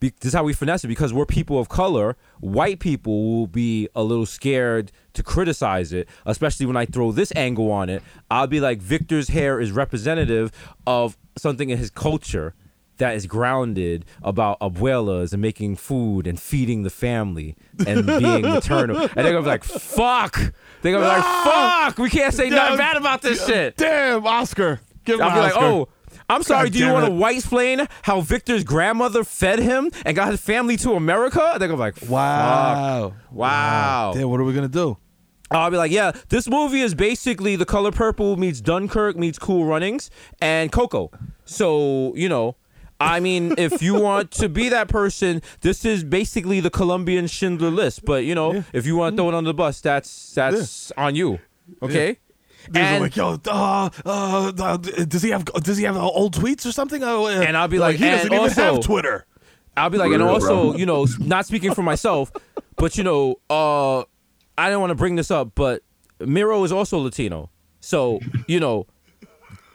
Be- this is how we finesse it because we're people of color. White people will be a little scared to criticize it, especially when I throw this angle on it. I'll be like, Victor's hair is representative of something in his culture that is grounded about abuelas and making food and feeding the family and being maternal. And they're gonna be like, fuck. They're gonna be like, ah! fuck. We can't say nothing bad about this shit. Damn, Oscar. Give I'll be like, oh, I'm sorry. God do you want to white explain how Victor's grandmother fed him and got his family to America? They're gonna be like, fuck. Wow. Wow. Damn, what are we gonna do? I'll be like, yeah, this movie is basically The Color Purple meets Dunkirk meets Cool Runnings and Coco. So, you know, I mean, *laughs* if you want to be that person, this is basically the Colombian Schindler List. But, you know, if you want to throw it on the bus, that's that's on you. Okay? These are And- like, yo, uh, uh, uh, does he have does he have uh, old tweets or something? Uh, And I'll be like, he doesn't and even also- have Twitter. I'll be like, and also, bro. you know, not speaking for myself, but you know, uh, I didn't want to bring this up, but Mero is also Latino, so you know,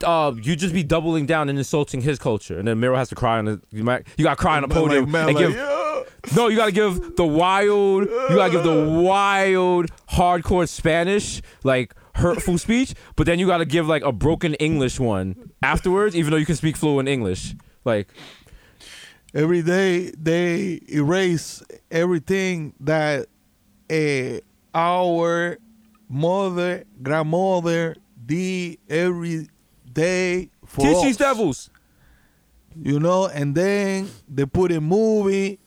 uh, you just be doubling down and insulting his culture, and then Mero has to cry on the you, might, you got to cry on the podium Like, man, and like, give. yeah. No, you gotta give the wild. You gotta give the wild, hardcore Spanish, like hurtful speech. But then you gotta give like a broken English one afterwards, even though you can speak fluent English. Like, Every day they erase everything that uh, our mother, grandmother did every day for teach us. these devils. you know, and then they put a movie,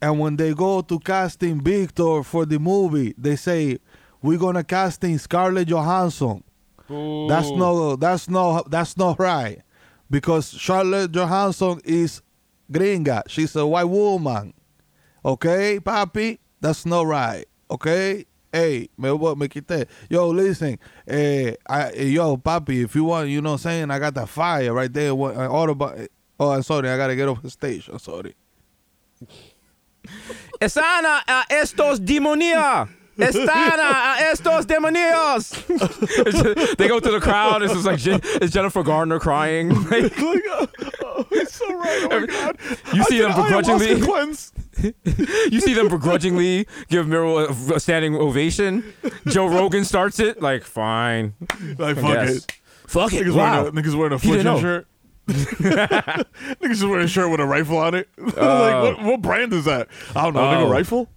and when they go to casting Victor for the movie, they say we're gonna casting Scarlett Johansson. That's no, that's no, that's not right, because Scarlett Johansson is gringa. She's a white woman. Okay, papi, that's not right. Okay. Hey, me, voy- me quité. Yo, listen, eh, I, eh, yo, papi, if you want, you know what I'm saying, I got that fire right there. What, uh, Autobahn, oh, I'm sorry, I gotta get off the stage. I'm sorry. Están a, a estos demonia. Están a, a estos demonios. *laughs* they go to the crowd. It's just like Je- it's Jennifer Gardner crying. *laughs* Like, oh, it's so right. Oh my God. You see them begrudgingly. Cleanse. *laughs* you see them begrudgingly give Mero a, a standing ovation. Joe Rogan starts it like, fine. Like, fuck guess. it. Fuck it. Niggas, Wow. wearing a, niggas wearing a He didn't. Fletcher shirt. niggas just wearing a shirt with a rifle on it. like, oh. what, what brand is that? I don't know. Oh. Nigga, rifle?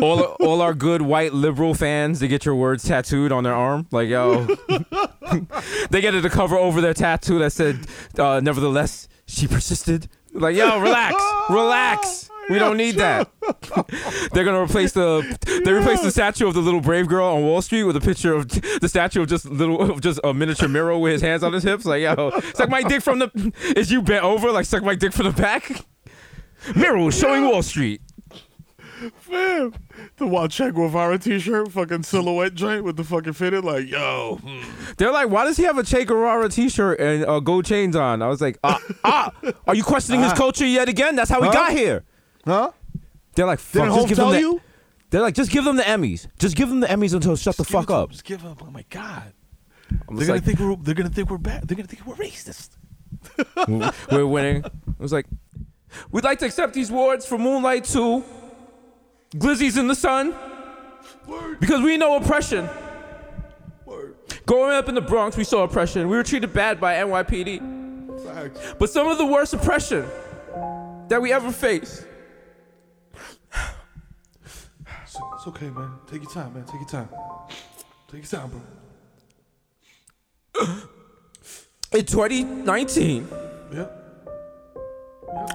All all our good white liberal fans, to get your words tattooed on their arm. Like, yo, *laughs* they get it to cover over their tattoo that said, uh, "Nevertheless, she persisted." Like, yo, relax, relax. *laughs* We don't need that. *laughs* They're gonna replace the they replace the statue of the little brave girl on Wall Street with a picture of the statue of just little of just a miniature Mero with his hands on his hips. Like, yo, suck my dick from the. Is you bent over? Like, suck my dick from the back. Mero showing Wall Street. Fam. The Wild Che Guevara t-shirt, fucking silhouette joint with the fucking fitted. Like, yo. hmm. They're like, why does he have a Che Guevara T-shirt and uh, gold chains on? I was like, ah, ah, are you questioning his culture yet again? That's how we Huh? got here. Huh? They're like, fuck, Didn't just Hope give them the. you? They're like, just give them the Emmys. Just give them the Emmys until shut the Just give fuck up. them. Just give them. Oh my god. I'm They're gonna like, think we're. They're gonna think we're bad. They're gonna think we're racist. *laughs* we're winning. I was like, we'd like to accept these awards for Moonlight 2, Glizzy's in the Sun, because we know oppression. Growing up in the Bronx, we saw oppression. We were treated bad by NYPD. But some of the worst oppression that we ever faced It's, it's okay, man. Take your time, man. Take your time. Take your time, bro. in 2019, Yeah.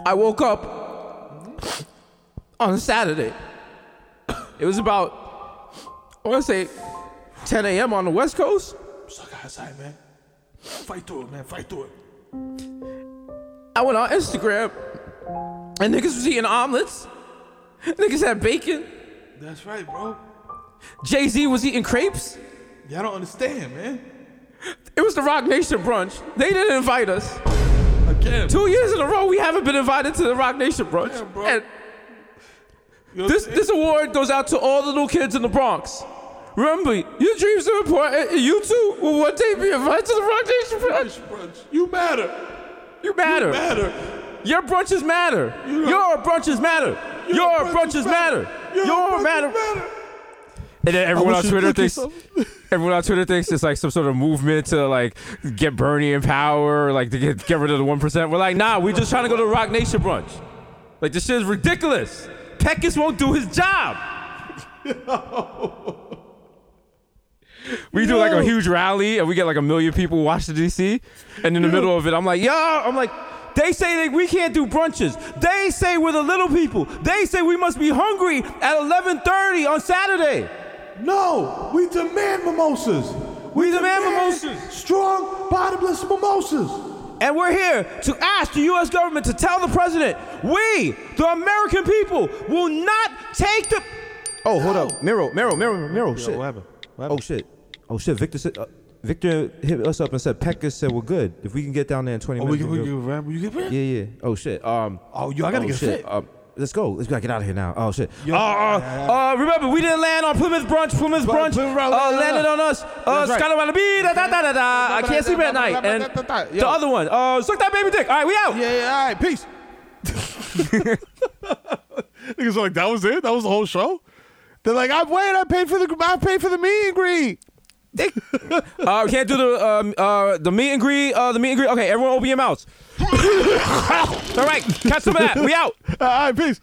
I woke up mm-hmm. on a Saturday. It was about, I want to say, 10 a.m. on the West Coast. Suck outside, man. Fight through it, man. Fight through it. I went on Instagram, and niggas was eating omelets. Niggas had bacon. That's right, bro. Jay Z was eating crepes. Y'all don't understand, man. It was the Roc Nation brunch. They didn't invite us. Again. Two years in a row, we haven't been invited to the Roc Nation brunch. Yeah, bro. And You know this this award goes out to all the little kids in the Bronx. Remember, your dreams are important, you too will one day be invited to the Roc Nation brunch. Brunch. You matter. You matter. Matter. Your brunches matter. Your brunches matter. Your brunches matter. Your matter. And then everyone on Twitter thinks *laughs* everyone on Twitter thinks it's like some sort of movement to like get Bernie in power, or, like to get get rid of the one percent. We're like, nah, We're just trying to go to the Roc Nation brunch. Like this shit is ridiculous. Peckus won't do his job. we do like a huge rally and we get like a million people watch the DC, and in the middle of it, I'm like, yo, I'm like. They say that we can't do brunches. They say we're the little people. They say we must be hungry at 11:30 on Saturday. No, we demand mimosas. We demand mimosas. Strong, bottomless mimosas. And we're here to ask the U.S. government to tell the president, we, the American people, will not take the. Oh, hold up, Mero, Mero, Mero, Mero. Shit. what happened? What Oh shit. Oh shit. Victor said. Uh, Victor hit us up and said Pekka said we're good. If we can get down there in 20 Oh, we minutes. can, we can go." rap. You get rap? yeah, yeah. Oh shit. Um. Oh, yo, I gotta oh, get shit. fit. Uh, let's go. Let's gotta get out of here now. Oh shit. Yo, uh, uh, uh, remember, we didn't land on Plymouth Brunch. Plymouth Brunch uh, landed on us. Uh, right. Da, da, da, da, da. I can't sleep at night. And the other one, uh, suck that baby dick. All right, we out. Yeah, yeah, all right, peace. *laughs* Niggas are like, that was it? That was the whole show? They're like, I wait, I paid for the I paid for the meet and greet. *laughs* Uh, can't do the um, uh, the meet and greet. Uh, the meet and greet. Okay, everyone, open your mouths. *laughs* All right, catch some of that. We out. *laughs* All right, peace.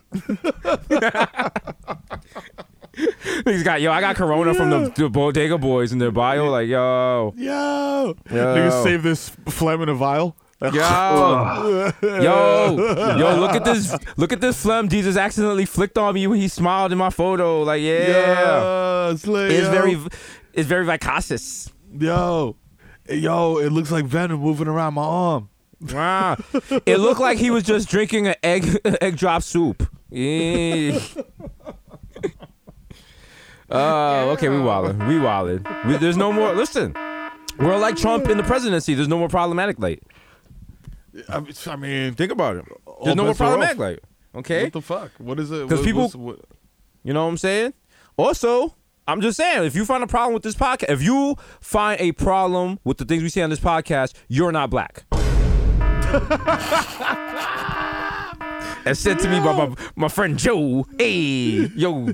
He's got yo. I got Corona from the, the Bodega Boys in their bio. Like yo, Yo. Yo. Niggas save this phlegm in a vial. yo, yo, yo. Look at this. Look at this phlegm. Desus accidentally flicked on me when he smiled in my photo. Like yeah, it's, like, it's yo. very, it's very vicacious. Yo. Yo, it looks like Venom moving around my arm. Wow. it looked like he was just drinking an egg *laughs* egg drop soup. Yeah. Oh, uh, okay, we wildin'. We wildin'. We, there's no more. Listen, we're like Trump in the presidency. There's no more problematic light. I mean, I mean Think about it. There's no more bets are off. problematic light. Okay, What the fuck? What is it? 'Cause What- people- what- you know what I'm saying. Also, I'm just saying, if you find a problem with this podcast, if you find a problem with the things we say on this podcast, you're not black. *laughs* As said to me by my, my friend Joe. Hey, yo, *laughs*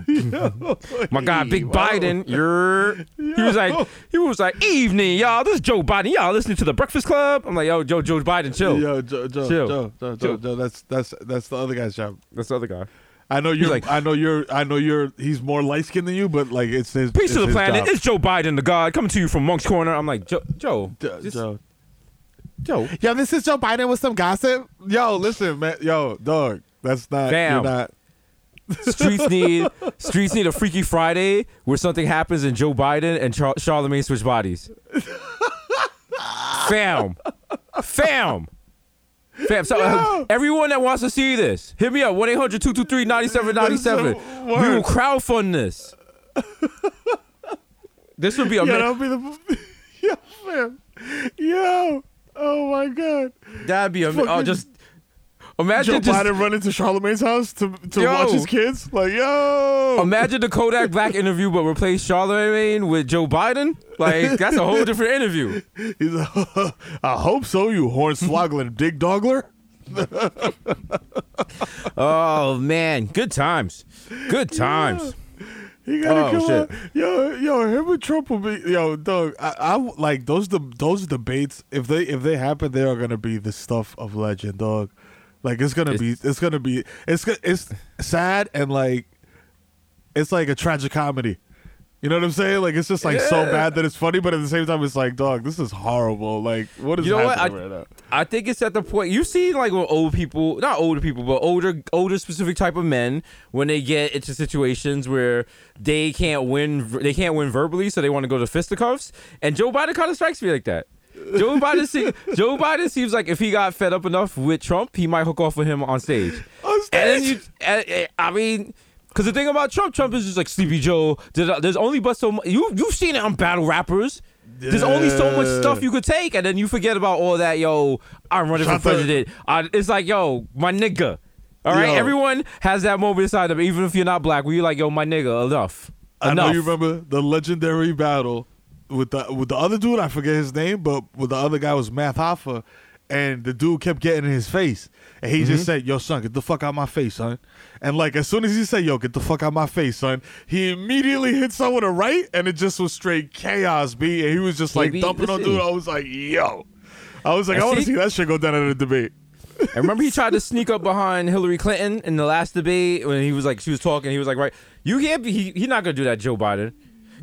my guy Big Biden. You're. He was like, he was like, evening, y'all. This is Joe Biden. Y'all listening to the Breakfast Club? I'm like, yo, Joe, Joe Biden, chill. Yo, Joe, Joe, Chill. Joe, Joe, Joe, Chill. Joe, that's that's that's the other guy's job. That's the other guy. I know you're like- I know you're I know you're he's more light skinned than you, but like it's his Peace it's to the planet. job. It's Joe Biden, the God, coming to you from Moncks Corner. I'm like, Joe, Joe, Jo- just- Joe. Joe. Yo, this is Joe Biden with some gossip. Yo, listen, man. Yo, dog. That's not Fam. you're not streets *laughs* need streets need a Freaky Friday where something happens and Joe Biden and Char- Charlemagne switch bodies. *laughs* Fam, fam, fam. So uh, everyone that wants to see this, hit me up 1 800 223 9797. We will crowdfund this. *laughs* This would be a Yo, man- that'll be the *laughs* Yo, fam. Yo. Oh my god. that'd be a oh Fucking just imagine Joe just Biden run into Charlemagne's house to to Yo. watch his kids. Like, yo. imagine the Kodak Black *laughs* interview, but replace Charlemagne with Joe Biden. Like that's a whole *laughs* different interview. He's like, *laughs* I hope so, you hornswoggling dig dogler. Oh man, good times, good times. He gotta Oh, come shit. on. Yo, yo, him and Trump will be yo, dog. I, I like those the those debates. If they if they happen, they are gonna be the stuff of legend, dog. Like it's gonna be it's gonna be it's it's sad and like it's like a tragic comedy. You know what I'm saying? Like it's just like so bad that it's funny, but at the same time, it's like, dog, this is horrible. Like what is You know what? happening I- right now? I think it's at the point you see like when old people, not older people, but older, older specific type of men when they get into situations where they can't win, they can't win verbally, so they want to go to fisticuffs. And Joe Biden kind of strikes me like that. Joe Biden, see, Joe Biden seems like if he got fed up enough with Trump, he might hook off with him on stage. On And then you, and, and, I mean, because the thing about Trump, Trump is just like Sleepy Joe. There's, there's only but so much. You you've seen it on battle rappers. There's only so much stuff you could take, and then you forget about all that. Yo, I'm running for president. Uh, it's like, yo, my nigga. All right, Yo. everyone has that moment inside them, even if you're not black. Where you're like, yo, my nigga, enough, I know you remember the legendary battle with the with the other dude. I forget his name, but with the other guy was Math Hoffa, and the dude kept getting in his face, and he just mm-hmm. said, "Yo, son, get the fuck out my face, son." And like as soon as he said, "Yo, get the fuck out my face, son," he immediately hit someone to right, and it just was straight chaos, b. And he was just like KB, dumping on dude. I was like, "Yo," I was like, And "I want to see- that shit go down in a debate." And remember he tried to sneak up behind Hillary Clinton in the last debate when he was like she was talking. He was like, right, you can't be. He, he's not gonna do that, Joe Biden.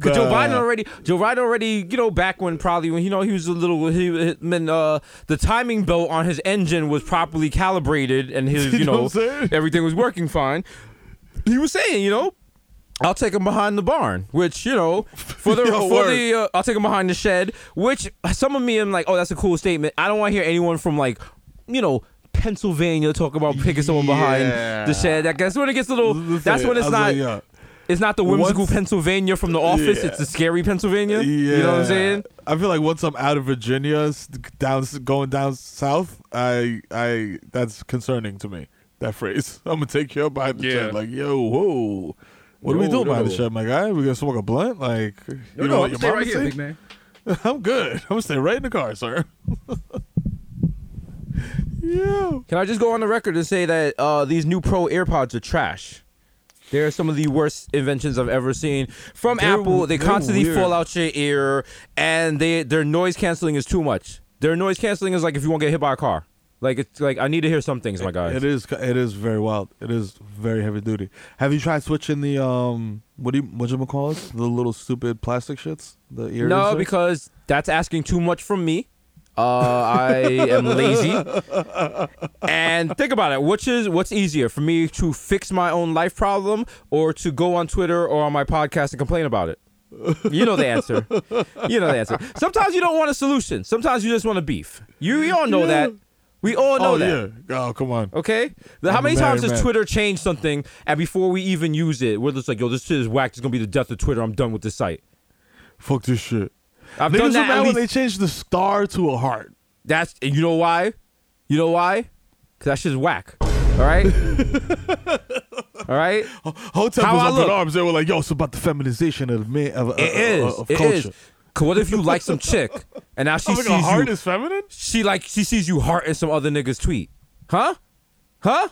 Cause Joe Biden already, Joe Biden already, you know, back when probably when you know he was a little, he when uh the timing belt on his engine was properly calibrated and his, *laughs* you, You know know, what I'm saying? everything was working fine. He was saying, you know, I'll take him behind the barn, which you know, for the *laughs* Yo, for word. the uh, I'll take him behind the shed. Which some of me am like, oh, that's a cool statement. I don't want to hear anyone from like, you know. Pennsylvania talk about picking someone behind the shed. I guess when it gets a little. That's when it's not. like, yo. It's not the whimsical Once- Pennsylvania from the office. Yeah. It's the scary Pennsylvania. Yeah, You know what I'm saying? I feel like once I'm out of Virginia, s- down going down south, I I that's concerning to me. That phrase. *laughs* I'm gonna take you up behind the Yeah. shed. Like, yo, whoa, what are we No, doing behind the no. shed, my guy? We gonna smoke a blunt? Like, you know what your mama say? man. *laughs* I'm good. I'm gonna stay right in the car, sir. *laughs* yeah. Can I just go on the record and say that uh, these new Pro AirPods are trash? They're some of the worst inventions I've ever seen from They're- Apple. They constantly weird. fall out your ear, and they their noise canceling is too much. Their noise canceling is like if you want to get hit by a car. Like it's like I need to hear some things, my guys. It is. It is very wild. It is very heavy duty. Have you tried switching the um? What do you what do you call it? The little stupid plastic shits. The ear. No, inserts? because that's asking too much from me. Uh, I am lazy. *laughs* And think about it. Which is what's easier for me to fix my own life problem or to go on Twitter or on my podcast and complain about it? You know the answer. You know the answer. Sometimes you don't want a solution. Sometimes you just want a beef. You we all know that. We all know oh that. yeah. Oh come on. Okay. How I'm many times does. Twitter change something and before we even use it, we're just like, yo, this shit is whack. It's gonna be the death of Twitter. I'm done with this site. Fuck this shit. I've Niggas done that. mad when least, they changed the star to a heart. That's and you know why? You know why? Cause that shit's whack. All right. *laughs* All right. Hotel How was I up in arms. They were like, "Yo, it's about the feminization of man of, It is. of, of It culture." is. Cause what if you like some chick *laughs* and now she like, sees a heart you? is feminine. She like she sees you heart hearting some other nigga's tweet. Huh? Huh?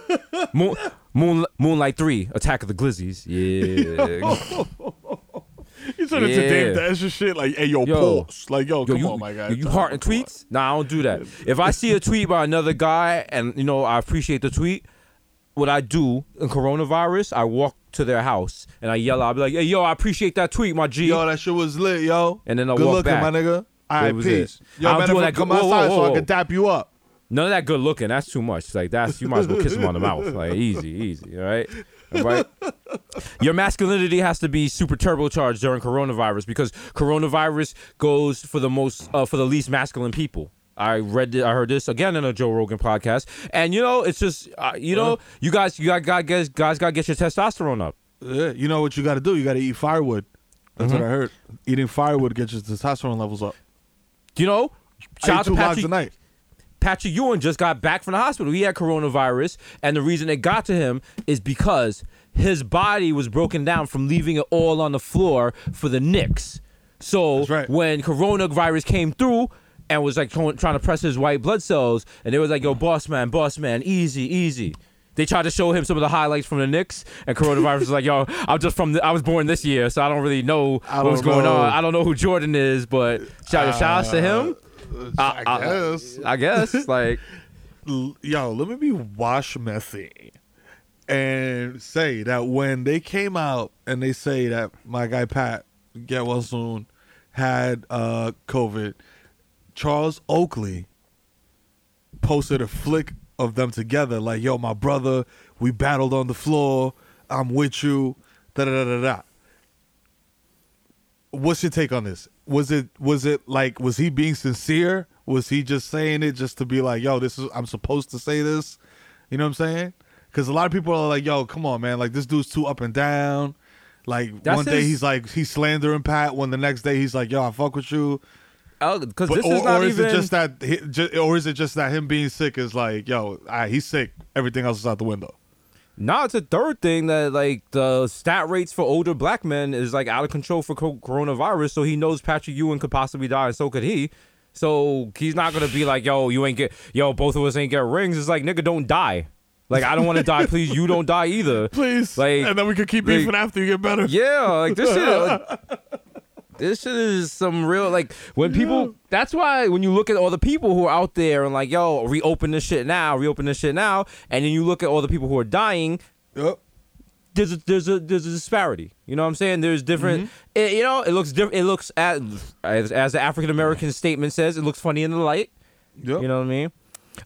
*laughs* Moon, Moon, Moonlight Three, Attack of the Glizzies. Yeah. You turn into Dame Yeah. Dash and shit. Like, hey, yo, Yo. pause. Like, yo, Yo, come you, on, my guy. yo, you hearting tweets? Nah, I don't do that. If I see a tweet by another guy and you know I appreciate the tweet, what I do in coronavirus, I walk to their house and I yell out, I'll be like, "Hey, yo, I appreciate that tweet, my G." Yo, that shit was lit, yo. And then I Good walk looking, back. my nigga. All right, peace. it. Yo, I don't man, do if that I good- come whoa, whoa, outside so I whoa. can dap you up. None of that good looking. That's too much. Like that's you might as well kiss him on the mouth. Like easy, easy. All right, all right. *laughs* Your masculinity has to be super turbocharged during coronavirus because coronavirus goes for the most uh, for the least masculine people. I read it, I heard this again in a Joe Rogan podcast, and you know it's just uh, you know you guys you got got guys guys got to get your testosterone up. Yeah, you know what you got to do? You got to eat firewood. That's Mm-hmm. what I heard. Eating firewood gets your testosterone levels up. You know, I eat two logs Patrick. a night. Patrick Ewing just got back from the hospital. He had coronavirus, and the reason it got to him is because his body was broken down from leaving it all on the floor for the Knicks. So right. when coronavirus came through and was like trying to press his white blood cells, and they was like, "Yo, boss man, boss man, easy, easy." They tried to show him some of the highlights from the Knicks, and coronavirus was like, "Yo, I'm just from. The, I was born this year, so I don't really know I what was going on. I don't know who Jordan is, but shout, out shout outs to him. I, I- guess. I guess *laughs* like." Yo, let me be wash methy and say that when they came out and they say that my guy Pat, get well soon, had uh, COVID, Charles Oakley posted a flick of them together, like, yo, my brother, we battled on the floor, I'm with you, da da da da da. What's your take on this? Was it was it like was he being sincere? Was he just saying it just to be like, yo, this is I'm supposed to say this? You know what I'm saying? Because a lot of people are like, yo, come on, man, like this dude's too up and down. Like That's one day his- he's like he's slandering Pat, when the next day he's like, yo, I fuck with you. because But, this or, is not or is even. it just that, he, ju- or is it just that him being sick is like, yo, ah, he's sick. Everything else is out the window. No, it's a third thing that like the stat rates for older black men is like out of control for co- coronavirus. So he knows Patrick Ewing could possibly die, and so could he. So he's not gonna be like, yo, you ain't get, yo, both of us ain't get rings. It's like, nigga, don't die. Like I don't want to die. Please, you don't die either. *laughs* Please. Like, and then we could keep like- beefing after you get better. Yeah, like this shit. like, *laughs* this shit is some real like when people. That's why when you look at all the people who are out there and like, yo, reopen this shit now, reopen this shit now, and then you look at all the people who are dying. Yep. There's a there's a there's a disparity. You know what I'm saying? There's different. Mm-hmm. It, you know, it looks different. It looks at as, as the African American statement says, it looks funny in the light. Yep. You know what I mean?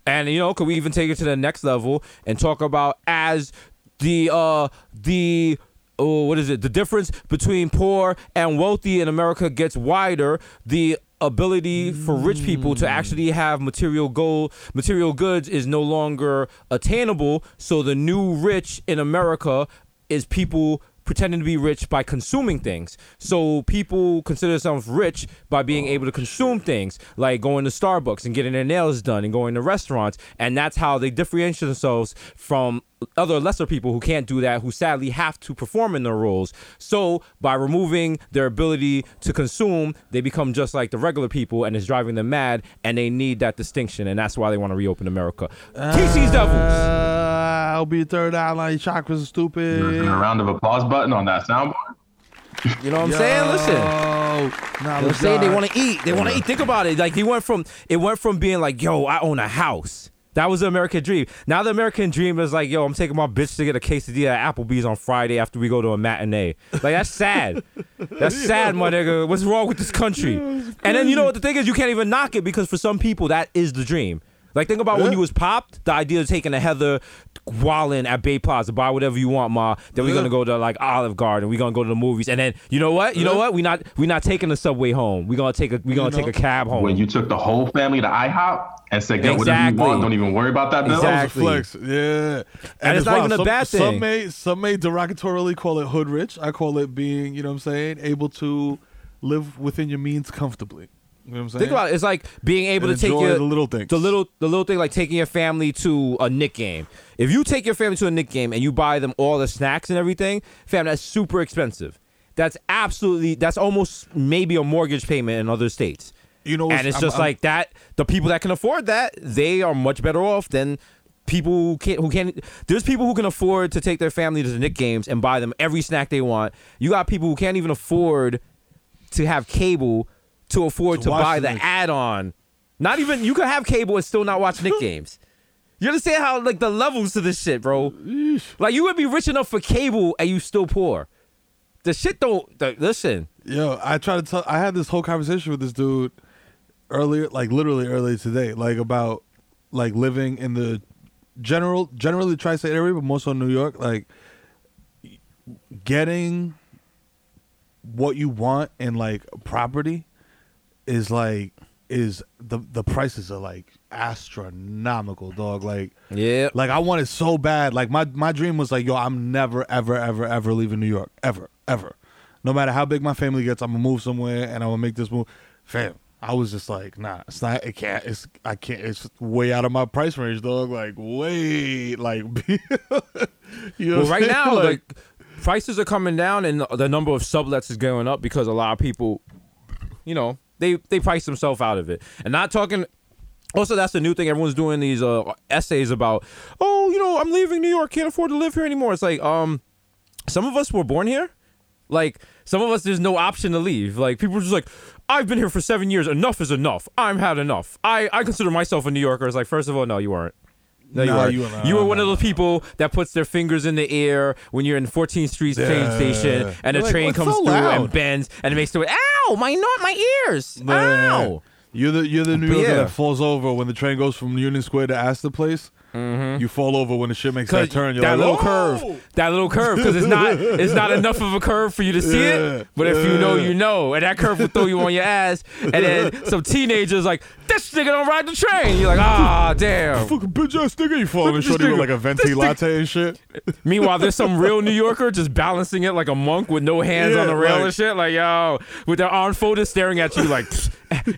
And you know, could we even take it to the next level and talk about as the uh the oh what is it? The difference between poor and wealthy in America gets wider. The ability for rich people to actually have material gold material goods is no longer attainable so the new rich in america is people pretending to be rich by consuming things. So people consider themselves rich by being oh, able to consume things, like going to Starbucks and getting their nails done and going to restaurants. And that's how they differentiate themselves from other lesser people who can't do that, who sadly have to perform in their roles. So by removing their ability to consume, they become just like the regular people and it's driving them mad and they need that distinction. And that's why they want to reopen America. TC's Devils. Uh, I'll be third eye line. Chakras are stupid. There's a round of applause button on that soundboard. *laughs* You know what I'm saying? Listen. Nah, They're saying they want to eat. They want to eat. Think about it. Like he went from it went from being like, "Yo, I own a house." That was the American dream. Now the American dream is like, "Yo, I'm taking my bitch to get a quesadilla at Applebee's on Friday after we go to a matinee." Like that's sad. *laughs* that's sad, my nigga. What's wrong with this country? and then you know what the thing is, you can't even knock it because for some people that is the dream. Like think about when you was popped, the idea of taking a Heather Wallin at Bay Plaza, buy whatever you want, ma. Then we're gonna go to like Olive Garden. We're gonna go to the movies, and then you know what? You know what? We not we not taking the subway home. We gonna take a we gonna take a cab home. When you took the whole family to IHOP and said, get whatever you want, don't even worry about that bill. Exactly. Flex, yeah, And it's not even a some, bad Some thing. may some may derogatorily call it hood rich. I call it being, you know what I'm saying, able to live within your means comfortably. You know what I'm saying? Think about it. It's like being able And to take your the little things. the little the little thing like taking your family to a Knick game. If you take your family to a Knick game and you buy them all the snacks and everything, fam, that's super expensive. That's absolutely that's almost maybe a mortgage payment in other states. You know, and it's I'm- just I'm- like that. The people that can afford that, they are much better off than people who can't. Who can't. There's people who can afford to take their family to the Knick games and buy them every snack they want. You got people who can't even afford to have cable to afford To to, buy the the add-on. Not even you could have cable and still not watch Knick *laughs* games. You understand how like the levels to this shit, bro? Like you would be rich enough for cable and you still poor. The shit don't. The, listen, Yo, I try to tell. I had this whole conversation with this dude earlier, like literally earlier today, like about like living in the general, generally tri-state area, but more so New York. Like getting what you want in like property is like is the the prices are like astronomical, dog. Like yeah, like I want it so bad. Like my my dream was like, yo, I'm never ever ever ever leaving New York ever ever. No matter how big my family gets, I'm gonna move somewhere and I'm gonna make this move. Fam, I was just like, nah, it's not. It can't. It's I can't. It's way out of my price range, dog. Like way, like *laughs* you know. well, right now, like, prices are coming down and the number of sublets is going up because a lot of people, you know, they they price themselves out of it. And not talking. Also, that's the new thing. Everyone's doing these uh, essays about, oh, you know, I'm leaving New York, can't afford to live here anymore. It's like, um, some of us were born here. Like some of us, there's no option to leave. Like people are just like, I've been here for seven years. Enough is enough. I've had enough. I I consider myself a New Yorker. It's like, first of all, no, you weren't. No, you Nah, weren't. you You, were were one of those people that puts their fingers in the air when you're in 14th Street train Yeah. station and You're a train "What's comes so through and bends and it makes the ow my not my ears Yeah. ow. You're the you're the New Yorker yeah. that falls over when the train goes from Union Square to Astor Place. You fall over when the shit makes that turn. You're that like, little "Oh!" curve, that little curve, because it's not *laughs* it's not enough of a curve for you to see Yeah, it. But if you know, you know, and that curve will throw you on your ass. And then *laughs* some teenagers like this nigga don't ride the train. You're like, ah, damn. Fucking bitch ass nigga, you fall and This shorty with like a venti latte and shit. *laughs* Meanwhile, there's some real New Yorker just balancing it like a monk with no hands Yeah, on the rail like- and shit. Like, yo, with their arm folded, staring at you like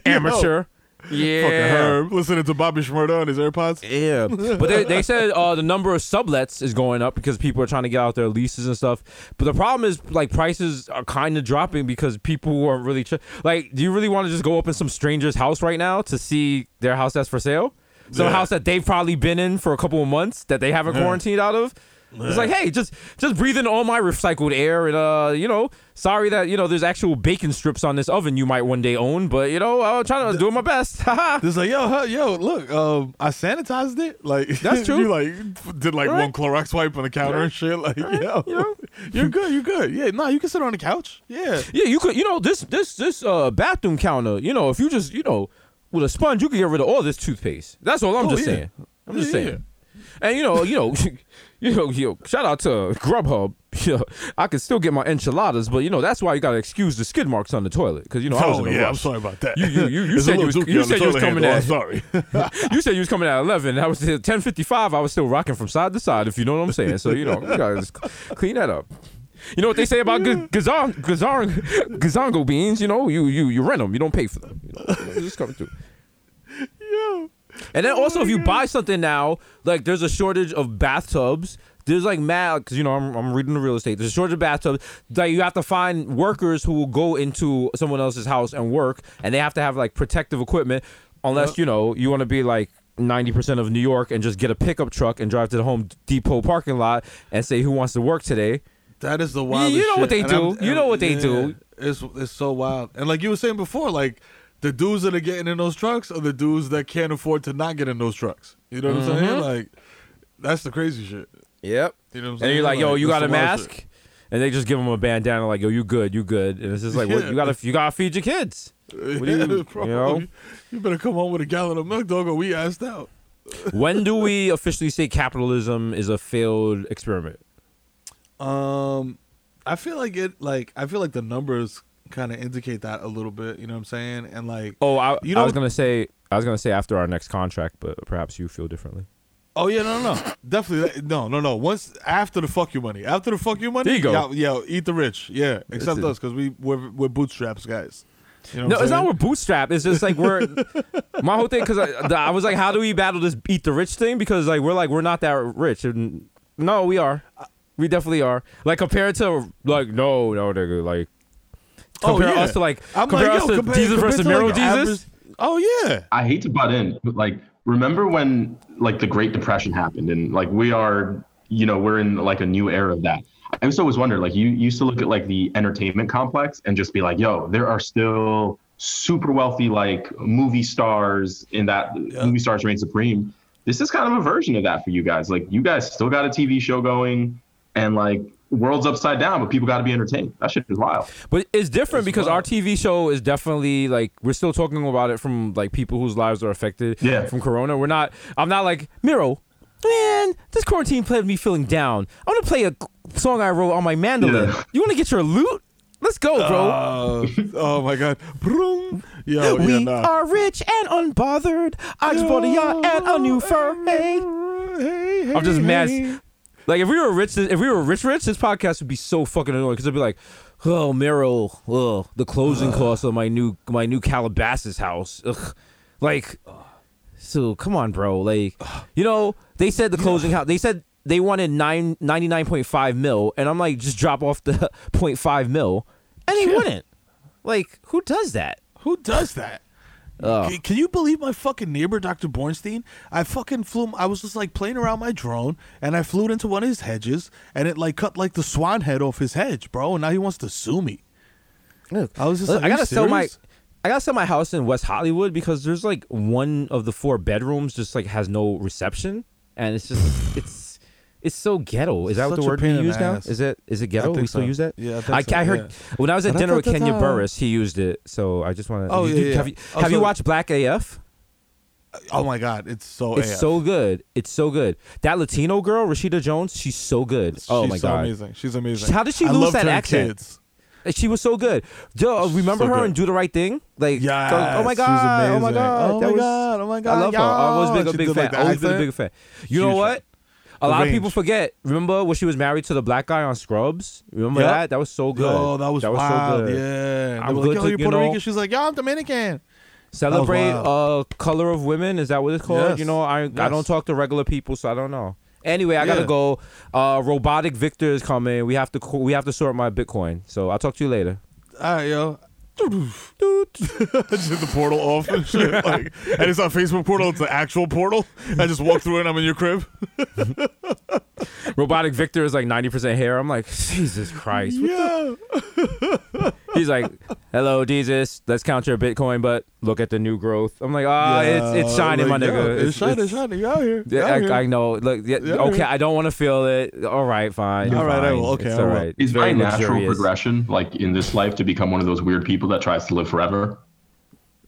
amateur. Yeah. Fucking Herb listening to Bobby Shmurda on his AirPods. Yeah, *laughs* but they, they said uh, the number of sublets is going up because people are trying to get out their leases and stuff. But the problem is like prices are kind of dropping because people aren't really ch- like. Do you really want to just go up in some stranger's house right now to see their house that's for sale? Some Yeah. house that they've probably been in for a couple of months that they haven't quarantined out of. It's like, hey, just just breathe in all my recycled air, and uh, you know, sorry that you know there's actual bacon strips on this oven you might one day own, but you know, I'm trying to do my best. *laughs* Haha. It's like, yo, huh, yo, look, um, I sanitized it. Like That's *laughs* true. you like did like Right. one Clorox wipe on the counter and shit. Like, yo, you know. *laughs* you're good, you're good. Yeah, no, you can sit on the couch. Yeah, Yeah, you could. You know this this this uh bathroom counter. You know, if you just you know with a sponge, you could get rid of all this toothpaste. That's all I'm Oh, just yeah. saying. I'm just Yeah, saying. And you know, you know, you know, you shout out to Grubhub. *laughs* Know, I can still get my enchiladas, but you know that's why you gotta excuse the skid marks on the toilet because you know I was oh in a yeah, I'm sorry about that. You you you, you said you was you said you was coming handle. at I'm sorry. *laughs* *laughs* you said you was coming at eleven. I was at ten fifty five. I was still rocking from side to side. If you know what I'm saying. So you know, you gotta just clean that up. You know what they say about g- gazong, gazong, gazongo beans? You know, you you you rent them. You don't pay for them. You know, just coming through. And then also, if you buy something now, like there's a shortage of bathtubs. There's like mad because you know I'm, I'm reading the real estate. There's a shortage of bathtubs. Like you have to find workers who will go into someone else's house and work, and they have to have like protective equipment, unless you know you want to be like 90% of New York and just get a pickup truck and drive to the Home Depot parking lot and say who wants to work today. That is the wildest you know what they And I'm- do. You know what they yeah, do. It's it's so wild. And like you were saying before, like the dudes that are getting in those trucks are the dudes that can't afford to not get in those trucks. You know what I'm Mm-hmm. saying? Like that's the crazy shit. Yep. You know what I'm saying? And you're like, yo, Like, you got a mask? shit. And they just give them a bandana, like, yo, you good, you good. And it's just like, what, *laughs* you gotta, you gotta feed your kids. What do you, *laughs* Yeah, you know? you better come home with a gallon of milk, dog, or we asked out. *laughs* when do we officially say capitalism is a failed experiment? Um, I feel like it. Like I feel like the numbers kind of indicate that a little bit. You know what I'm saying? And like, Oh, I, You I was gonna say, I was gonna say after our next contract, but perhaps you feel differently. oh yeah, no, no, no, definitely, no, no, no. Once after the fuck you money, after the fuck you money, There you go. Yeah, yeah, eat the rich. Yeah, except us because we we're, we're bootstraps guys. You know No, it's not we're bootstrap. It's just like we're *laughs* my whole thing because I, I was like, how do we battle this eat the rich thing? Because like we're like we're not that rich, and no, we are. We definitely are. Like compared to like no, no, nigga, like Oh, compare yeah. us to like I'm compare like, us yo, to compare- Jesus compared versus to, like, Jesus. average- Oh yeah. I hate to butt in, but like, remember when like the Great Depression happened, and like we are, you know, we're in like a new era of that. I used to always wonder, like, you used to look at like the entertainment complex and just be like, yo, there are still super wealthy like movie stars in that movie stars reign supreme. This is kind of a version of that for you guys. Like, you guys still got a TV show going, and like, world's upside down, but people got to be entertained. That shit is wild. But it's different because our TV show is definitely like we're still talking about it from like people whose lives are affected Yeah. from Corona. We're not. I'm not like Mero. Man, this quarantine played me feeling down. I want to play a song I wrote on my mandolin. Yeah. You want to get your loot? Let's go, bro. Uh, oh my god. Broom. Yo, we yeah, nah. are rich and unbothered. I just bought a yacht and a new fur. Hey, Hey, hey, I'm just hey. mad. Like if we were rich, if we were rich, rich, this podcast would be so fucking annoying because it'd be like, oh, Mero, oh, the closing costs of my new my new Calabasas house. Ugh. Like, so come on, bro. Like, you know, they said the closing house. They said they wanted nine ninety nine point five mil, and I'm like, just drop off the *laughs* 0.5 mil, and they wouldn't. Like, who does that? Who does that? Oh. Can, can you believe my fucking neighbor, Dr. Bornstein? I fucking flew. I was just like playing around my drone, and I flew it into one of his hedges, and it like cut like the swan head off his hedge, bro. And now he wants to sue me. I was just Look, like, I gotta sell my? I gotta sell my house in West Hollywood because there's like one of the four bedrooms just like has no reception and it's just it's it's so ghetto. Is that what the word we use now? Is it is it ghetto? We still so. use that? Yeah, I think so, I, heard yeah. when I was at dinner with Kenya Da-da-da-da-da. Barris, he used it. So I just want to. Oh, you, yeah, you- yeah. Have you Oh, have you watched Black AF? Uh, oh my god, it's so. It's AF. so good. It's so good. That Latino girl, Rashida Jones, she's so good. oh She's my so god. amazing. She's amazing. How did she I lose that accent? Kids. She was so good. Yo, uh, remember so her good. and Do the Right Thing? Like, oh Yes, oh, oh my was god, oh my god, Oh my was- God, oh my god. I love her. I've always been a She big fan. like, always been a big fan. You know what? A lot of people forget. Remember when she was married to the black guy on Scrubs? Remember Yep. that? That was so good. Oh, that was, that was wild. so good. Yeah. I'm good like, yo, to- you Puerto know- Rican. She's like, yo, I'm Dominican. Celebrate uh color of women. Is that what it's called? Yes. You know, I I don't talk to regular people, so I don't know. Anyway, I gotta go. Uh, robotic Victor is coming. We have to we have to sort my Bitcoin. So I'll talk to you later. All right, yo. Just hit the portal off and shit. Like, and it's not Facebook portal; it's the actual portal. I just walk through it. and I'm in your crib. *laughs* Robotic Victor is like ninety percent hair. I'm like, Jesus Christ. what the- He's like, hello, Jesus. Let's count your Bitcoin, but look at the new growth. I'm like, ah, it's it's shining, like, my yo, nigga. It's, shining, it's shining. You out here? You Yeah, out here. I, I know. Look, yeah, Yeah, okay, yeah. I don't want to feel it. All right, fine. All right, I will. Okay, it's I all will. It's very very natural luxurious. progression, like in this life, to become one of those weird people that tries to live forever.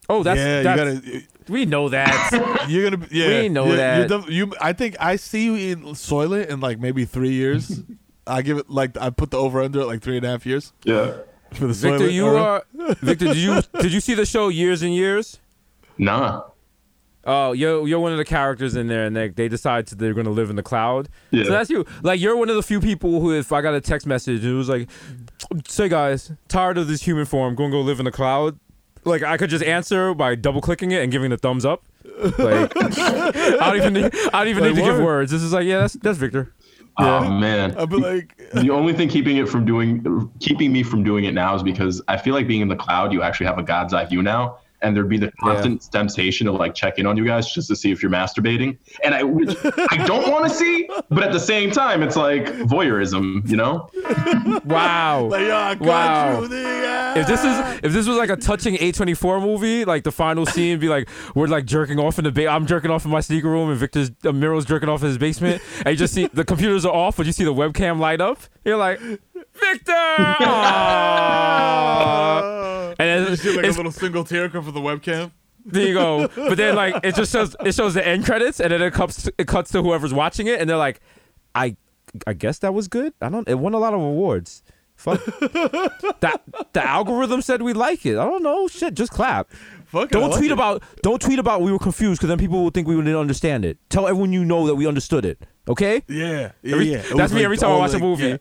Oh, that's yeah, that's, you gotta. We know that. *laughs* You're gonna. be- Yeah, We know you're- that. You're def- you, I think I see you in Soylent in like maybe three years. *laughs* I give it like I put the over under at like three and a half years Yeah. for the Victor, Soylent you era. are *laughs* Victor. Did you did you see the show Years and Years? Nah. Oh, you're you're one of the characters in there, and they they decide to, they're gonna live in the cloud. Yeah. So that's you. Like you're one of the few people who, if I got a text message, it was like, "Say guys, tired of this human form, gonna go live in the cloud." Like I could just answer by double clicking it and giving the thumbs up. Like *laughs* I don't even need, I don't even Like, need to give words. This is like, yeah, that's that's Victor. Oh man. I'd be like, the only thing keeping it from doing keeping me from doing it now is because I feel like being in the cloud, you actually have a God's eye view now. And there'd be the constant temptation to like check in on you guys just to see if you're masturbating. And I which I don't want to see, but at the same time, it's like voyeurism, you know? *laughs* Wow. like, yo, I got Wow. you, if this is if this was like a touching A24 movie, like the final scene be like we're like jerking off in the ba- I'm jerking off in my sneaker room and Victor's uh, Mero's jerking off in his basement and you just see the computers are off but you see the webcam light up. You're like Victor. *laughs* Aww. And You it's, see like it's- a little single tear come from the webcam. there you go. But then like it just shows it shows the end credits and then it cuts it cuts to whoever's watching it and they're like I I guess that was good. I don't it won a lot of awards. Fuck. *laughs* that the algorithm said we like it. I don't know. Shit, just clap. Fuck it, Don't like tweet it. about don't tweet about we were confused because then people will think we didn't understand it. Tell everyone you know that we understood it. Okay? Yeah, yeah, Every- yeah. That's me like every time I watch a movie. yeah.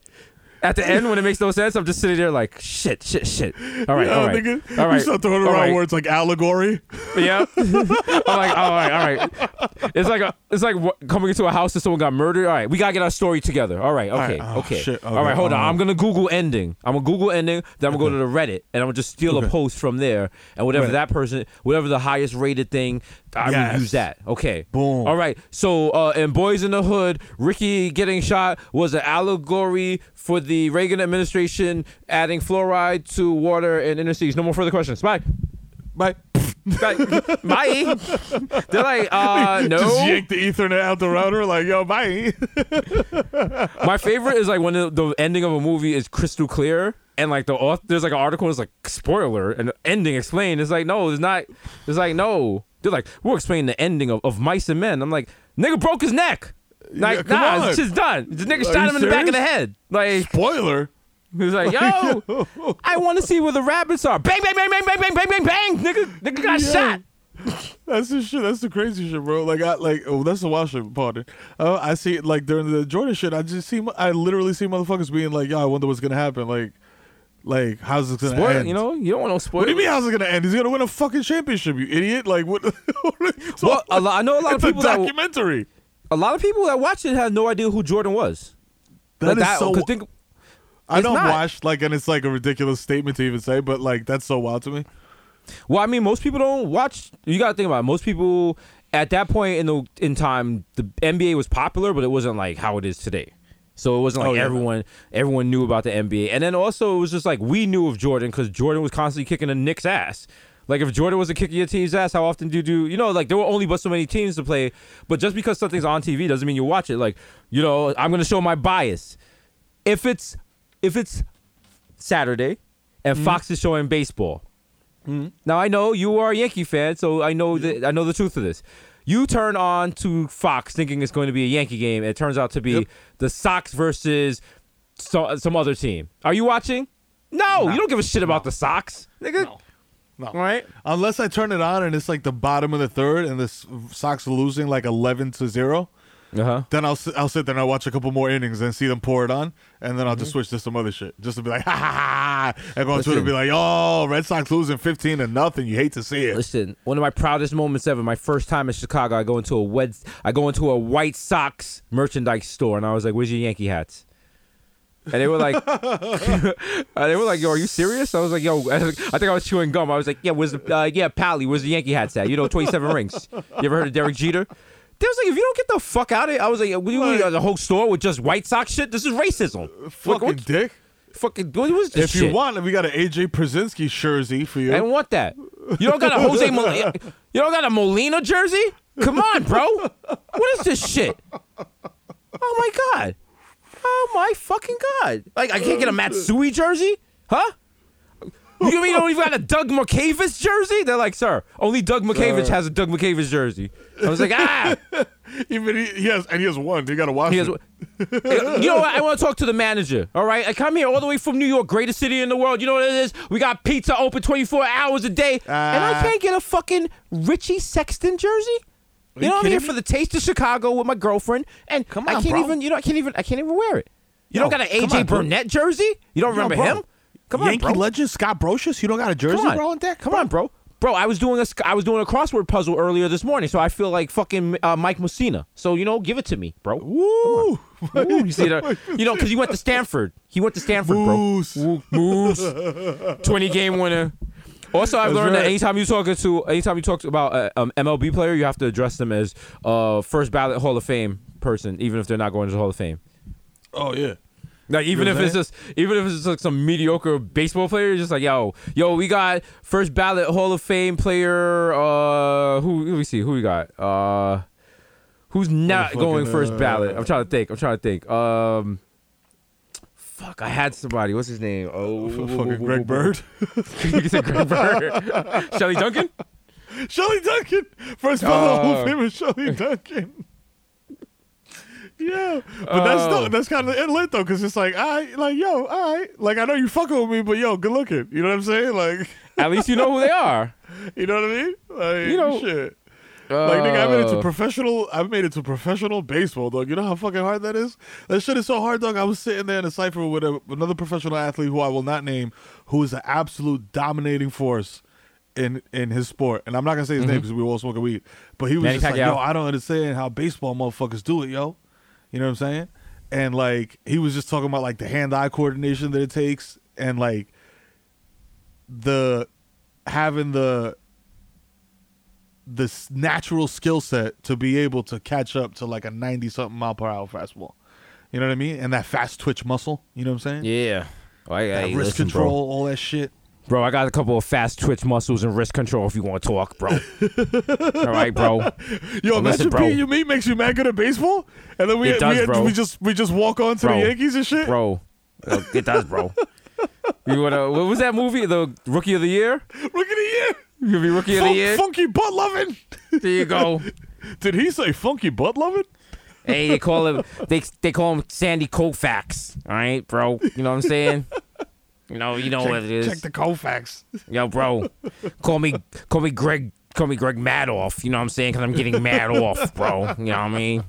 At the end when it makes no sense, I'm just sitting there like shit, shit, shit. All right, Yeah, all right, nigga, all right. You start throwing around right. words like allegory. Yeah. *laughs* I'm like, all right, all right. It's like a, it's like coming into a house and someone got murdered. All right, we gotta get our story together. All right, okay, right. Oh, okay. shit. All right, Okay, hold on. uh, I'm gonna Google ending. I'm gonna Google ending. Then I'm gonna go to the Reddit and I'm gonna just steal a post from there and whatever Right. that person, whatever the highest rated thing, I Yes. use that. Okay. Boom. All right. So uh, in Boys in the Hood, Ricky getting shot was an allegory for the Reagan administration adding fluoride to water in inner cities. No more further questions. Bye. Bye. Bye. *laughs* Bye. They're like, uh, no. Just yank the Ethernet out the router. Like, yo, bye. *laughs* My favorite is like when the, the ending of a movie is crystal clear and like the author, there's like an article that's like spoiler and the ending explained. It's like no, it's not. It's like no. They're like we're explaining the ending of, of Mice and Men. I'm like nigga broke his neck. Like Yeah, nah, on. it's just done. The nigga Are shot him in the back of the head. Like Spoiler. he's like *laughs* yo, *laughs* I want to see where the rabbits are. Bang bang bang bang bang bang bang bang bang. Nigga nigga got Yeah. shot. *laughs* That's the shit. That's the crazy shit, bro. Like I like. Oh, that's the wild shit. Pardon. Uh, I see it like during the Jordan shit. I just see. I literally see motherfuckers being like, "Yo, I wonder what's gonna happen." Like, like how's this gonna Spoil, end? you know you don't want no spoil. What do you mean? How's it gonna end? He's gonna win a fucking championship, you idiot! Like what? what Well, lot, I know a lot of it's a people that documentary. A lot of people that watched it had no idea who Jordan was. That Like is so. Uh, 'cause think, I don't not. watch like, and it's like a ridiculous statement to even say, but like that's so wild to me. Well, I mean, most people don't watch. You got to think about it. Most people at that point in the in time, the NBA was popular, but it wasn't like how it is today. So it wasn't like Oh, yeah. everyone everyone knew about the NBA. And then also it was just like we knew of Jordan because Jordan was constantly kicking the Knicks' ass. Like if Jordan wasn't kicking your team's ass, how often do you do? You know, like there were only but so many teams to play. But just because something's on TV doesn't mean you watch it. Like you know, I'm gonna show my bias. If it's if it's Saturday and Mm-hmm. Fox is showing baseball. Now I know you are a Yankee fan, so I know that I know the truth of this. You turn on to Fox thinking it's going to be a Yankee game. And it turns out to be Yep. the Sox versus so, some other team. Are you watching? No, you don't give a shit about the Sox, nigga. No. No. All right. Unless I turn it on and it's like the bottom of the third and the Sox are losing like eleven to zero, Uh huh. Then I'll sit, I'll sit there and I'll watch a couple more innings and see them pour it on, and then I'll just switch to some other shit, just to be like, ha ha ha, ha, and go on Twitter and be like, oh, Red Sox losing fifteen to nothing. You hate to see it. Listen, one of my proudest moments ever. My first time in Chicago, I go into a Wed- I go into a White Sox merchandise store, and I was like, "Where's your Yankee hats?" And they were like, *laughs* *laughs* they were like, "Yo, are you serious?" I was like, "Yo," *laughs* I think I was chewing gum. I was like, "Yeah, where's the uh, yeah, Pally? Where's the Yankee hats at? You know, twenty-seven rings. You ever heard of Derek Jeter?" They was like, "If you don't get the fuck out of it," I was like, "What you Like- the whole store with just White Sox shit? This is racism." Fucking dick. fucking what was this If shit? you want, we got an AJ Pierzynski jersey for you. I don't want that. You don't got a Jose Molina. You don't got a Molina jersey? Come on, bro. What is this shit? Oh my god. Oh my fucking god. Like I can't get a Matsui jersey? Huh? You mean you don't even got a Doug McCavis jersey? They're like, sir, only Doug McCavis has a Doug McCavis jersey. I was like, ah. *laughs* Even he, he has, and he has one. You got to watch He has, it. you know what? I want to talk to the manager. All right, I come here all the way from New York, greatest city in the world. You know what it is? We got pizza open 24 hours a day, and I Ah. can't get a fucking Richie Sexson jersey. You, you know, I'm here kidding for the taste of Chicago with my girlfriend, and Come on, I can't bro. even. You know, I can't even. I can't even wear it. You Yo, don't got an AJ on, bro. Burnett jersey? You don't remember bro. him? Come on, Yankee bro. legend Scott Brosius. You don't got a jersey, Come on, bro, in there? Come on, bro. Bro, I was doing a sc- I was doing a crossword puzzle earlier this morning, so I feel like fucking uh, Mike Mussina. So you know, give it to me, bro. Woo! Ooh, you see that? *laughs* You know, because he went to Stanford. He went to Stanford, Moose. bro. Woo, Moose. *laughs* Twenty game winner. Also, I've learned that anytime you talk to, anytime you talk about a um, MLB player, you have to address them as uh, first ballot Hall of Fame person, even if they're not going to the Hall of Fame. Oh yeah. Like even You if know what it's just, even if it's just like some mediocre baseball player, just like, yo, yo, we got first ballot Hall of Fame player. Uh, who? Let me see, who we got? Uh, who's not Motherfucking, going first uh, ballot? I'm trying to think. I'm trying to think. Um, fuck, I had somebody. What's his name? *laughs* Oh, Fucking *laughs* Greg Bird. *laughs* you said Greg Bird. Shelley Duncan. Shelley Duncan. First Oh. of Famer Shelley Duncan. Yeah, but that's Oh. that's kind of lit though, cause it's like, I like yo, all right, like I know you fucking with me, but yo, good looking. You know what I'm saying? Like, At least you know who they are. you know what I mean? Like, You know- shit. Like nigga, I made it to Uh, professional. I made it to professional baseball, dog. You know how fucking hard that is. That shit is so hard, dog. I was sitting there in a cipher with a, another professional athlete who I will not name, who is an absolute dominating force in in his sport. And I'm not gonna say his name because we were all smoking weed. But he was Manny just like, yo, I don't understand how baseball motherfuckers do it, yo. You know what I'm saying? And like he was just talking about like the hand-eye coordination that it takes, and like the having the this natural skill set to be able to catch up to like a 90 something mile per hour fastball. You know what I mean? And that fast twitch muscle. You know what I'm saying? Yeah. Oh, I, That hey, wrist listen, bro. control, all that shit. Bro, I got a couple of fast twitch muscles and wrist control if you want to talk, bro. *laughs* All right, bro. Yo, Listen, imagine bro. you me makes you mad good at baseball, and then we does, we, we just we just walk on to Bro. the Yankees and shit. Bro, uh, it does, bro. *laughs* You wanna? What was that movie? The Rookie of the Year? Rookie of the year. You be Rookie of the Year. funky butt loving. There you go. *laughs* Did he say funky butt loving? Hey, they call him. They they call him Sandy Koufax. All right, bro. You know what I'm saying? You know, you know what it is. Check the Koufax. Yo, bro. Call me, call me Greg. Call me Greg Madoff. You know what I'm saying? Because I'm getting mad off, bro. You know what I mean?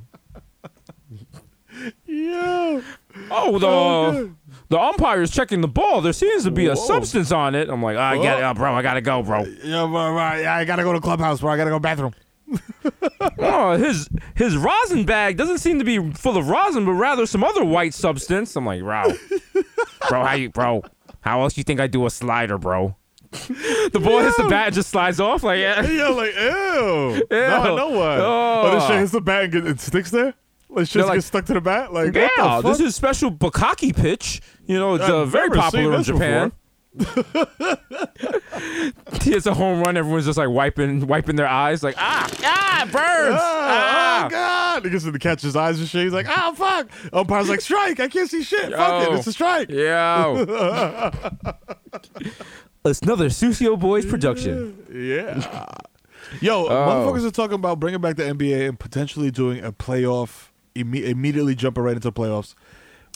Yeah. Oh, the Oh, the umpire's checking the ball. There seems to be a Whoa. substance on it. I'm like, I get it, Oh. bro. I gotta go, bro. Yeah, bro, right. I gotta go to clubhouse, bro. I gotta go bathroom. *laughs* Oh, his his rosin bag doesn't seem to be full of rosin, but rather some other white substance. I'm like, bro, *laughs* bro, how you, bro? How else you think I do a slider, bro? The ball hits the bat and just slides off. Like, yeah. Yeah, like ew. Now I know why. Oh, this Oh. shit hits the bat and it sticks there. Like shit They're like- gets stuck to the bat. Like Yeah, this is special Bukaki pitch. You know, it's uh, very popular in Japan. *laughs* it's a home run. Everyone's just like wiping wiping their eyes, like ah ah birds. Ah, ah. Oh god! He gets to catch his eyes and shit. He's like, "Oh fuck!" Umpire's like, "Strike! I can't see shit. Fuck it! It's a strike." Yeah. *laughs* it's another Susio Boys production. Yeah. Yo, Oh. motherfuckers are talking about bringing back the NBA and potentially doing a playoff, imme- immediately jumping right into playoffs,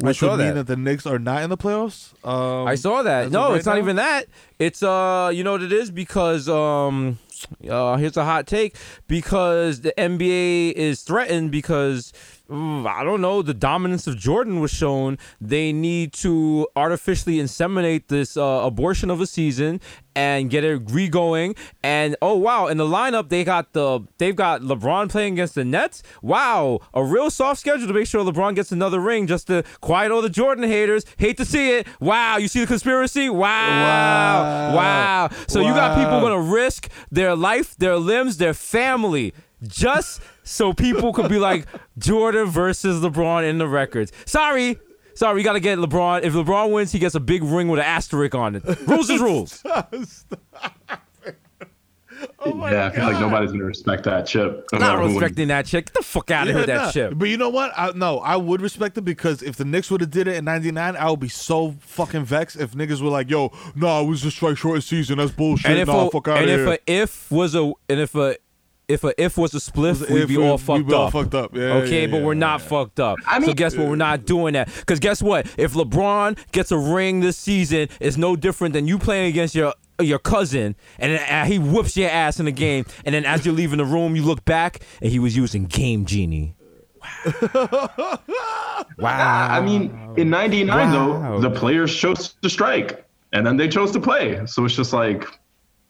which would mean that. that the Knicks are not in the playoffs. Um, I saw that. No, right it's not even that. It's uh, you know what it is because um, uh, here's a hot take because the NBA is threatened because I don't know the dominance of Jordan was shown. They need to artificially inseminate this uh, abortion of a season and get it re-going. And oh wow, in the lineup they got the they've got LeBron playing against the Nets. Wow, a real soft schedule to make sure LeBron gets another ring just to quiet all the Jordan haters. Hate to see it. Wow, you see the conspiracy? Wow, wow. Wow. So you got people gonna risk their life, their limbs, their family just so people could be like Jordan versus LeBron in the records. Sorry. Sorry, you gotta get LeBron. If LeBron wins, he gets a big ring with an asterisk on it. Rules is rules. *laughs* Oh yeah, I feel like nobody's gonna respect that chip. no Not matter who wins. respecting that chip. Get the fuck out of here that nah. shit. But you know what? I, no, I would respect it because if the Knicks would have did it in '99, I would be so fucking vexed if niggas were like, "Yo, no, it was just strike short season. That's bullshit. And if nah, a, fuck out and of if here." a if was a and if a if a if was a spliff, Was we'd if, be we- all we'd fucked be all up. fucked up. Yeah, okay, yeah, but we're not fucked up. I so mean- guess what? We're not doing that. Because guess what? If LeBron gets a ring this season, it's no different than you playing against your your cousin, and then uh, he whoops your ass in the game, and then as you're leaving the room, you look back, and he was using Game Genie. *laughs* Wow. wow. I mean, in '99 Wow. though, the players chose to strike, and then they chose to play. So it's just like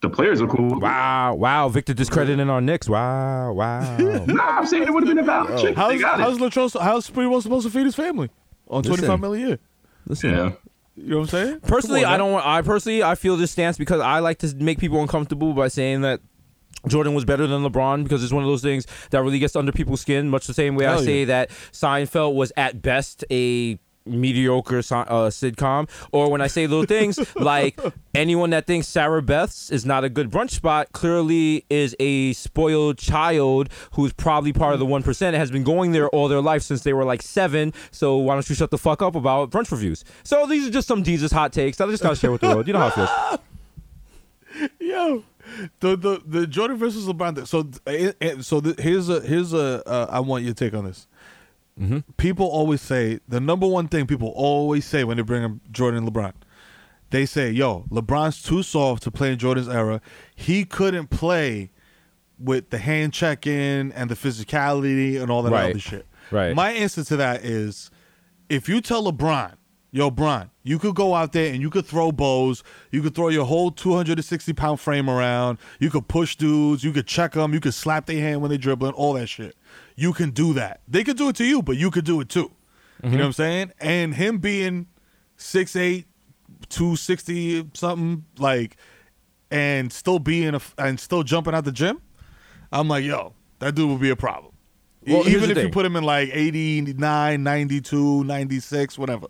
the players are cool. Wow, wow, Victor discrediting our Knicks. Wow, wow. *laughs* Nah, I'm saying it would have been a valid chip. how's They got how's it. Latrell, how's Sprewell supposed to feed his family on Listen. 25 million a year? Listen, Yeah. You know what I'm saying? Personally, on, I don't. want- I personally, I feel this stance because I like to make people uncomfortable by saying that Jordan was better than LeBron because it's one of those things that really gets under people's skin. Much the same way I Hell say yeah. that Seinfeld was at best a mediocre uh, sitcom, or when I say little things *laughs* like anyone that thinks Sarabeth's is not a good brunch spot clearly is a spoiled child who's probably part of the one percent has been going there all their life since they were like seven. So why don't you shut the fuck up about brunch reviews? So these are just some Jesus hot takes that I just gotta share with the world. You know how it feels. *laughs* Yo, the the the Jordan versus LeBron. So eh, eh, so the, here's a here's a uh, I want your take on this. Mm-hmm. People always say the number one thing people always say when they bring up Jordan and LeBron. They say, "Yo, LeBron's too soft to play in Jordan's era. He couldn't play with the hand check in and the physicality and all that Right. other shit." Right. My answer to that is, if you tell LeBron, yo, Bron, you could go out there and you could throw bows, you could throw your whole 260 pound frame around, you could push dudes, you could check them, you could slap their hand when they dribbling, all that shit. You can do that. They could do it to you, but you could do it too. You know what I'm saying? And him being 6'8, 260 something, like, and still being a, and still jumping out the gym, I'm like, yo, that dude would be a problem. Well, Even if you put him in like 89, 92, 96, whatever.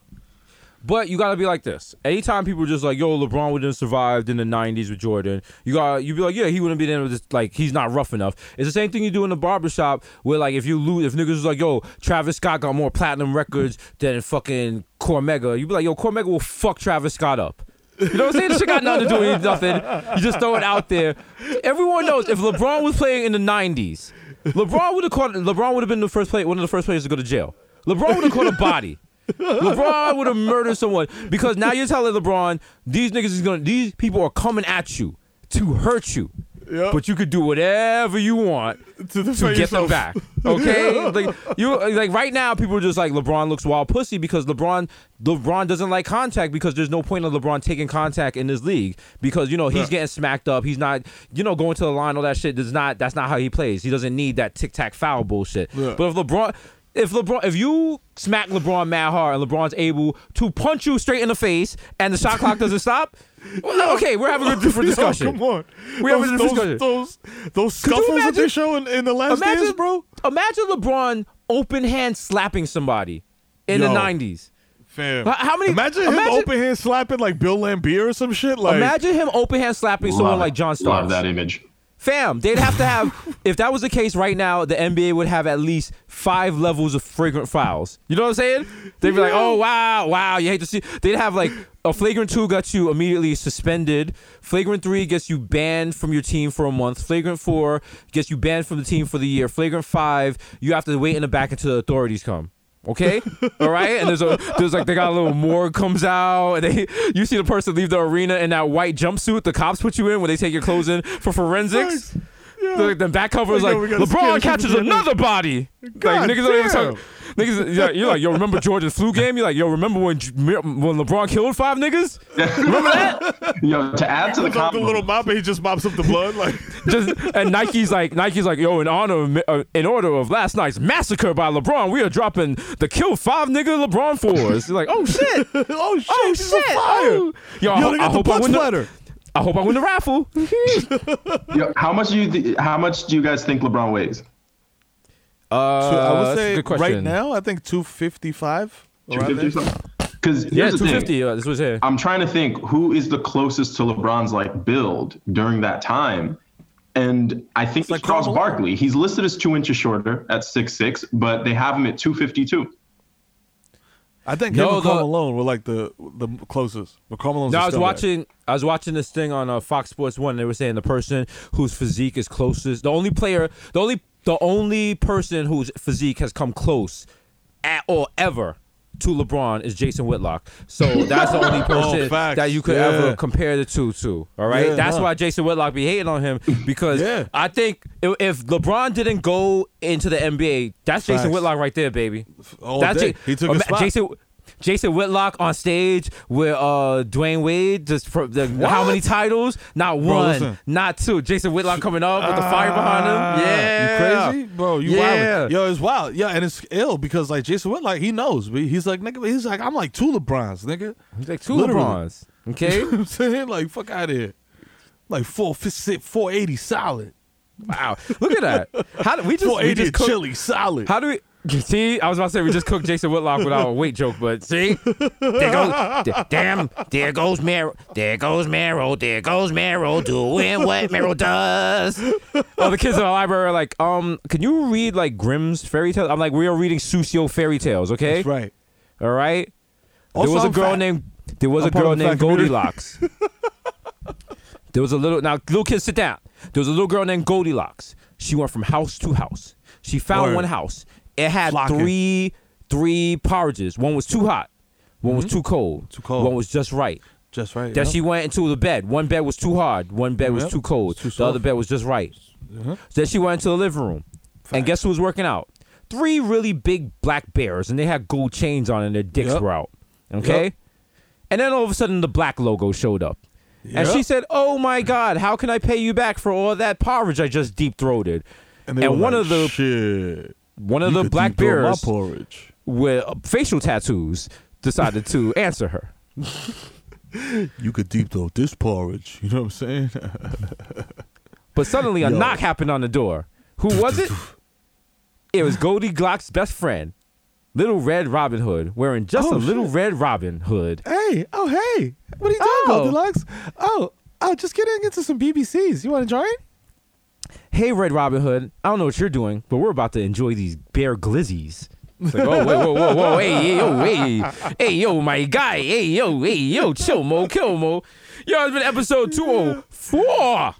But you gotta be like this. Anytime people are just like, "Yo, LeBron wouldn't have survived in the '90s with Jordan," you got you be like, "Yeah, he wouldn't be there. With this, like, he's not rough enough." It's the same thing you do in the barbershop where, like, if you lose, if niggas was like, "Yo, Travis Scott got more platinum records than fucking Cormega," you be like, "Yo, Cormega will fuck Travis Scott up." You know what I'm saying? This shit got nothing to do with nothing. You just throw it out there. Everyone knows if LeBron was playing in the '90s, LeBron would have caught. LeBron would have been the first play, one of the first players to go to jail. LeBron would have caught a body. LeBron would have murdered someone because now you're telling LeBron these niggas is gonna these people are coming at you to hurt you. Yep. But you could do whatever you want To, to get them back. Okay? *laughs* like you like right now people are just like LeBron looks wild pussy because LeBron LeBron doesn't like contact because there's no point of LeBron taking contact in this league because you know he's Yeah. getting smacked up. He's not you know going to the line all that shit does not that's not how he plays. He doesn't need that tic tac foul bullshit. Yeah. But if LeBron if LeBron if you smack LeBron mad hard and LeBron's able to punch you straight in the face and the shot clock doesn't stop, well, *laughs* okay, we're having a different *laughs* Yo, discussion. come on. We having a those, different those, discussion. those, those Could you scuffles that imagine- they show in, in the last dance, bro. Imagine LeBron open hand slapping somebody in Yo. the nineties. Fam. How- how many- Imagine him open hand slapping like Bill Laimbeer or some shit. Like, Imagine him open hand slapping someone like it. John Love that image. Fam, they'd have to have. *laughs* if that was the case right now, the NBA would have at least five levels of fragrant fouls. You know what I'm saying? They'd be like, "Oh wow, wow." You hate to see. They'd have like a flagrant two gets you immediately suspended. Flagrant three gets you banned from your team for a month. Flagrant four gets you banned from the team for the year. Flagrant five, you have to wait in the back until the authorities come. Okay, all right, and there's a there's like they got a little morgue comes out, and they you see the person leave the arena in that white jumpsuit the cops put you in when they take your clothes in for forensics. The, the back cover is Like, like, yo, we gotta scan LeBron catches another body. God like niggas don't even talk. Niggas, yeah, you're like, yo, remember Georgia's flu game? You're like, yo, remember when when LeBron killed five niggas? Remember that? *laughs* Yo, to add to the Pulls out the little mop he just mops up the blood. Like, *laughs* Just and Nike's like Nike's like, yo, in honor of, uh, in order of last night's massacre by LeBron, we are dropping the kill five nigga LeBron fours. You're like, oh shit, *laughs* oh shit, oh shit, fire. oh. Yo, I, Yo, ho- they I hope I blood win the. I hope I win the raffle. yo, how much do you th- how much do you guys think LeBron weighs? Uh, I would say good right now, I think 255. Two around fifty there. something? Because Yeah, here's the thing. Uh, this was here. I'm trying to think who is the closest to LeBron's like build during that time. And I think it's like Charles Barkley. He's listed as two inches shorter at six six, but they have him at 252. I think No, him and the- Malone were like the the closest. But Karl Malone's No, a I was scumbag. watching. I was watching this thing on uh, Fox Sports One. They were saying the person whose physique is closest, the only player, the only, the only person whose physique has come close at all ever to LeBron is Jason Whitlock. So that's the only *laughs* person facts. that you could Yeah. ever compare the two to. All right, Yeah, that's why Jason Whitlock be hating on him because Yeah. I think if, if LeBron didn't go into the NBA, that's Jason Whitlock right there, baby. All That's it. He took Ima- spot. Jason. Jason Whitlock on stage with uh Dwyane Wade. Just for the, how many titles? Not one, listen. not two. Jason Whitlock coming up with the fire behind him. Ah, Yeah, you crazy, bro? You Yeah. wild? Yo, it's wild. Yeah, and it's ill because like Jason Whitlock, he knows. He's like, nigga, he's like, I'm like two LeBrons, nigga. He's like two Literally. LeBrons. *laughs* Okay. You know what I'm saying like, fuck out of here. Like four, four eighty solid. wow. Look at that. How do we just Four we just cook, chili solid. How do we? See, I was about to say we just cooked Jason Whitlock without a weight joke, but see, there goes, d- damn, there goes Mero, there goes Mero, there goes Mero doing what Mero does. Oh, the kids in the library are like, um, can you read like Grimm's fairy tales? I'm like, we are reading Susio fairy tales, okay? That's right. All right. Also, there was a girl fat. named there was I'm a girl named. Goldilocks. *laughs* there was a little now little kids sit down. There was a little girl named Goldilocks. She went from house to house. She found Word. one house. It had Flocking. three three porridges. One was too hot. One was too cold. Mm-hmm. Too cold. One was just right. Just right. Then she went into the bed. One bed was too hard. One bed was Yep. too cold. Too the other bed was just right. Uh-huh. Then she went into the living room. And guess who was working out? Three really big black bears, and they had gold chains on, and their dicks Yep. were out. Okay. Yep. And then all of a sudden, the black logo showed up. And Yep. she said, "Oh my God, how can I pay you back for all that porridge I just deep throated?" and, they and were one like, of the shit. One of you the black bears porridge. with uh, facial tattoos decided to *laughs* answer her. You could deep throat this porridge. You know what I'm saying? *laughs* But suddenly, a Yo. knock happened on the door. Who was it? It was Goldie Glock's best friend, Little Red Robin Hood, wearing just Oh, a little shit. Red Robin Hood. hey, oh hey, what are you doing, Oh. Goldilocks? Oh, oh, just getting into some BBCs. You want to join? Hey, Red Robin Hood, I don't know what you're doing, but we're about to enjoy these bear glizzies. It's like, oh, wait, whoa, whoa, whoa, hey, yo, hey, hey, yo, my guy, hey, yo, hey, yo, chill, mo, kill, mo. Yo, it's been episode 204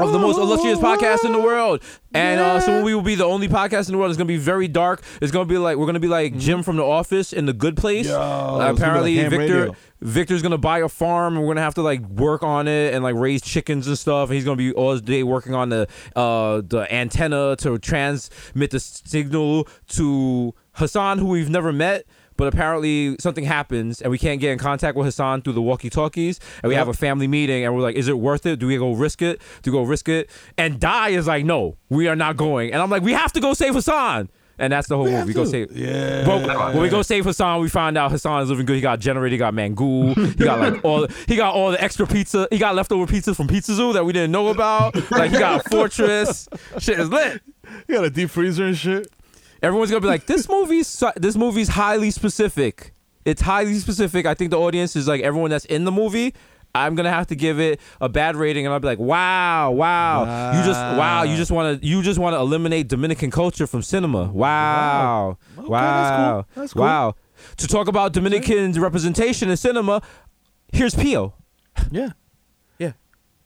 of the most illustrious podcast in the world. And uh, so we will be the only podcast in the world. It's gonna be very dark. It's gonna be like we're gonna be like Jim from The Office in the Good Place. Yo, Uh, it's gonna be apparently, like Victor radio. Victor's gonna buy a farm, and we're gonna have to like work on it and like raise chickens and stuff. And he's gonna be all day working on the uh the antenna to transmit the signal to Hassan, who we've never met. But apparently something happens and we can't get in contact with Hassan through the walkie-talkies. And we have a family meeting and we're like, is it worth it? Do we go risk it? Do we go risk it? And Di is like, no, we are not going. And I'm like, we have to go save Hassan. And that's the whole We movie. We go save. Yeah. But when we go save Hassan, we find out Hassan is living good. He got generator, he got mangool, he got like all he got all the extra pizza. He got leftover pizzas from Pizza Zoo that we didn't know about. Like he got a fortress. *laughs* Shit is lit. He got a deep freezer and shit. Everyone's gonna be like, this movie's this movie's highly specific. It's highly specific. I think the audience is like everyone that's in the movie. I'm gonna have to give it a bad rating, and I'll be like, "Wow, wow, you just wow, you just want to you just want to eliminate Dominican culture from cinema. Wow, Okay, wow, that's cool. That's cool. wow." To talk about Dominican representation in cinema, here's Pio. Yeah. Yeah.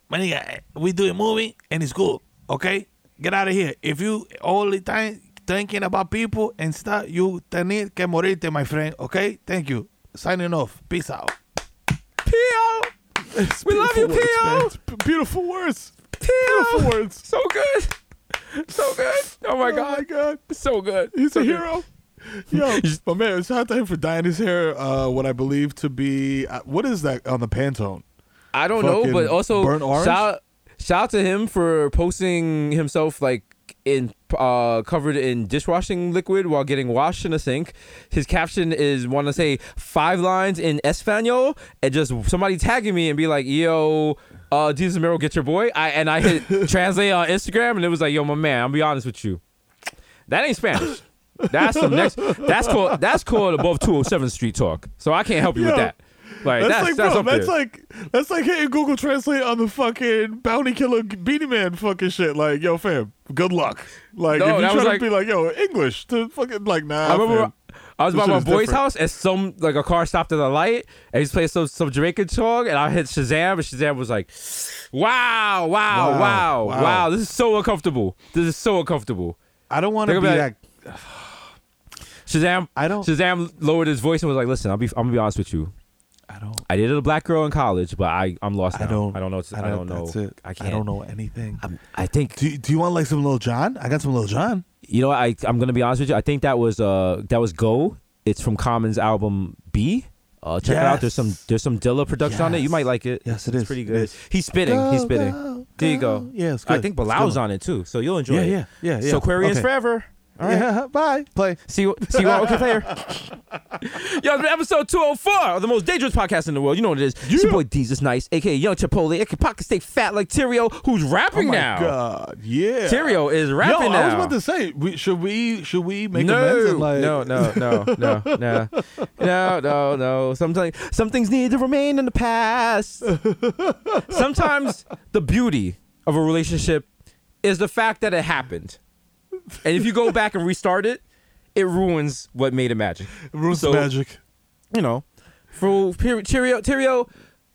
My nigga, we do a movie and it's good. Okay, get out of here. If you all the time thinking about people and stuff, you tenés que morirte, my friend. Okay? Thank you. Signing off. Peace out. P.O. We love you, Beautiful words, P.O. Beautiful words. P.O. Beautiful words. So good. So good. Oh my Oh god. my god. So good. He's so a good. hero. Yo, *laughs* but man, shout out to him for dyeing his hair. Uh, what I believe to be uh, what is that on the Pantone? I don't know, but also burnt orange? shout shout out to him for posting himself like in uh covered in dishwashing liquid while getting washed in a sink. His caption is want to say five lines in Espanol and just somebody tagging me and be like, "Yo, uh Jesus Mero, get your boy." I and I hit *laughs* translate on Instagram and it was like, "Yo, my man, I'll be honest with you. That ain't Spanish." That's some next. That's called. That's called above 207 Street talk. So I can't help you with that. Like That's, that's like, that's bro, that's there. like that's like hitting Google Translate on the fucking bounty killer Beenie Man fucking shit. Like, yo, fam, good luck. Like, No, if you try to like- be like, yo, English to fucking like, nah. I remember fam. I was by my boy's different. house and some like a car stopped at the light and he's playing some some Jamaican song and I hit Shazam and Shazam was like, "Wow, wow, Wow, wow, wow, wow. This is so uncomfortable. This is so uncomfortable." I don't want to be that. be Shazam, I don't- Shazam lowered his voice and was like, "Listen, I'll be I'm gonna be honest with you. I don't. I dated a black girl in college, but I I'm lost I now. don't. I don't know. I don't, know. That's it. I can't. I don't know anything. I'm, I think Do, do you want like some little John? I got some little John. you know. I I'm gonna be honest with you. I think that was uh that was Go. It's from Common's album Be. Uh, check it out. There's some there's some Dilla production on it. You might like it. Yes, it it's is. pretty good. is. He's spitting. He's spitting. go, there you go. go. Yeah, it's good. I think Bilal's on it too. So you'll enjoy Yeah, it. yeah, yeah, yeah. So Aquarius Okay. forever. All right. Yeah, bye. Play. See you. See you on Okayplayer. Yo, it's been episode 204 of the most dangerous podcast in the world. You know what it is. It's your boy Jesus Nice, aka Young Chipotle, aka Pocket Stay Fat like Tyrio, who's Oh rapping my now. god. Yeah. Tyrio is rapping Yo, now. I was about to say, we, should we should we make no, amends and like no, no, no, no, no, *laughs* no, no, no. Sometimes some things need to remain in the past. *laughs* Sometimes the beauty of a relationship is the fact that it happened, and if you go back and restart it, it ruins what made it magic. ruins So- the magic. You know, for Tyrio, Tyrio,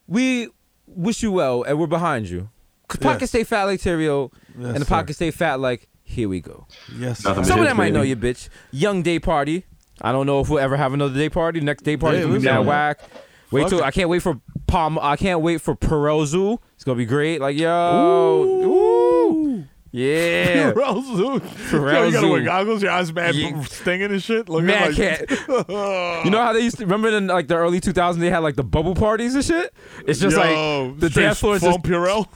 we wish you well, and we're behind you. Pocket Yes. stay fat like Tyrio, Yes, and the sir. pocket stay fat like. Here we go. Yes. Nothing Some of them might know you, bitch. Young day party. I don't know if we'll ever have another day party. Next day party Yeah, is gonna be we mad whack. Wait Fuck till it. I can't wait for Palm. I can't wait for Perozu. It's gonna be great. Like yo, ooh, yeah. *laughs* Pharrell Zoo. Yo, you gotta wear goggles, your eyes mad Yeah. stinging and shit. Man, like, can't. *laughs* You know how they used to remember in like the early 2000s they had like the bubble parties and shit. It's just Yo, like the dance floor is just Purell.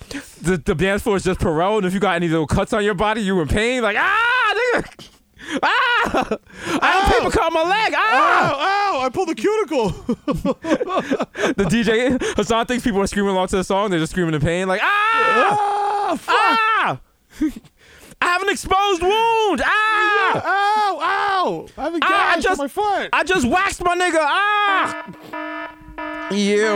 the, the dance floor is just Purell, and if you got any little cuts on your body, you in pain. Like ah, nigga, *laughs* ah, I have a paper cut on my leg. Ah. Ow, ow, I pulled a cuticle. the DJ Hassan thinks people are screaming along to the song. They're just screaming in pain, like ah, ah, fuck. ah. I have an exposed wound. Ah, Ow, ow. I have a Ah, I just- on my foot. I just waxed my nigga. Ah. Ew.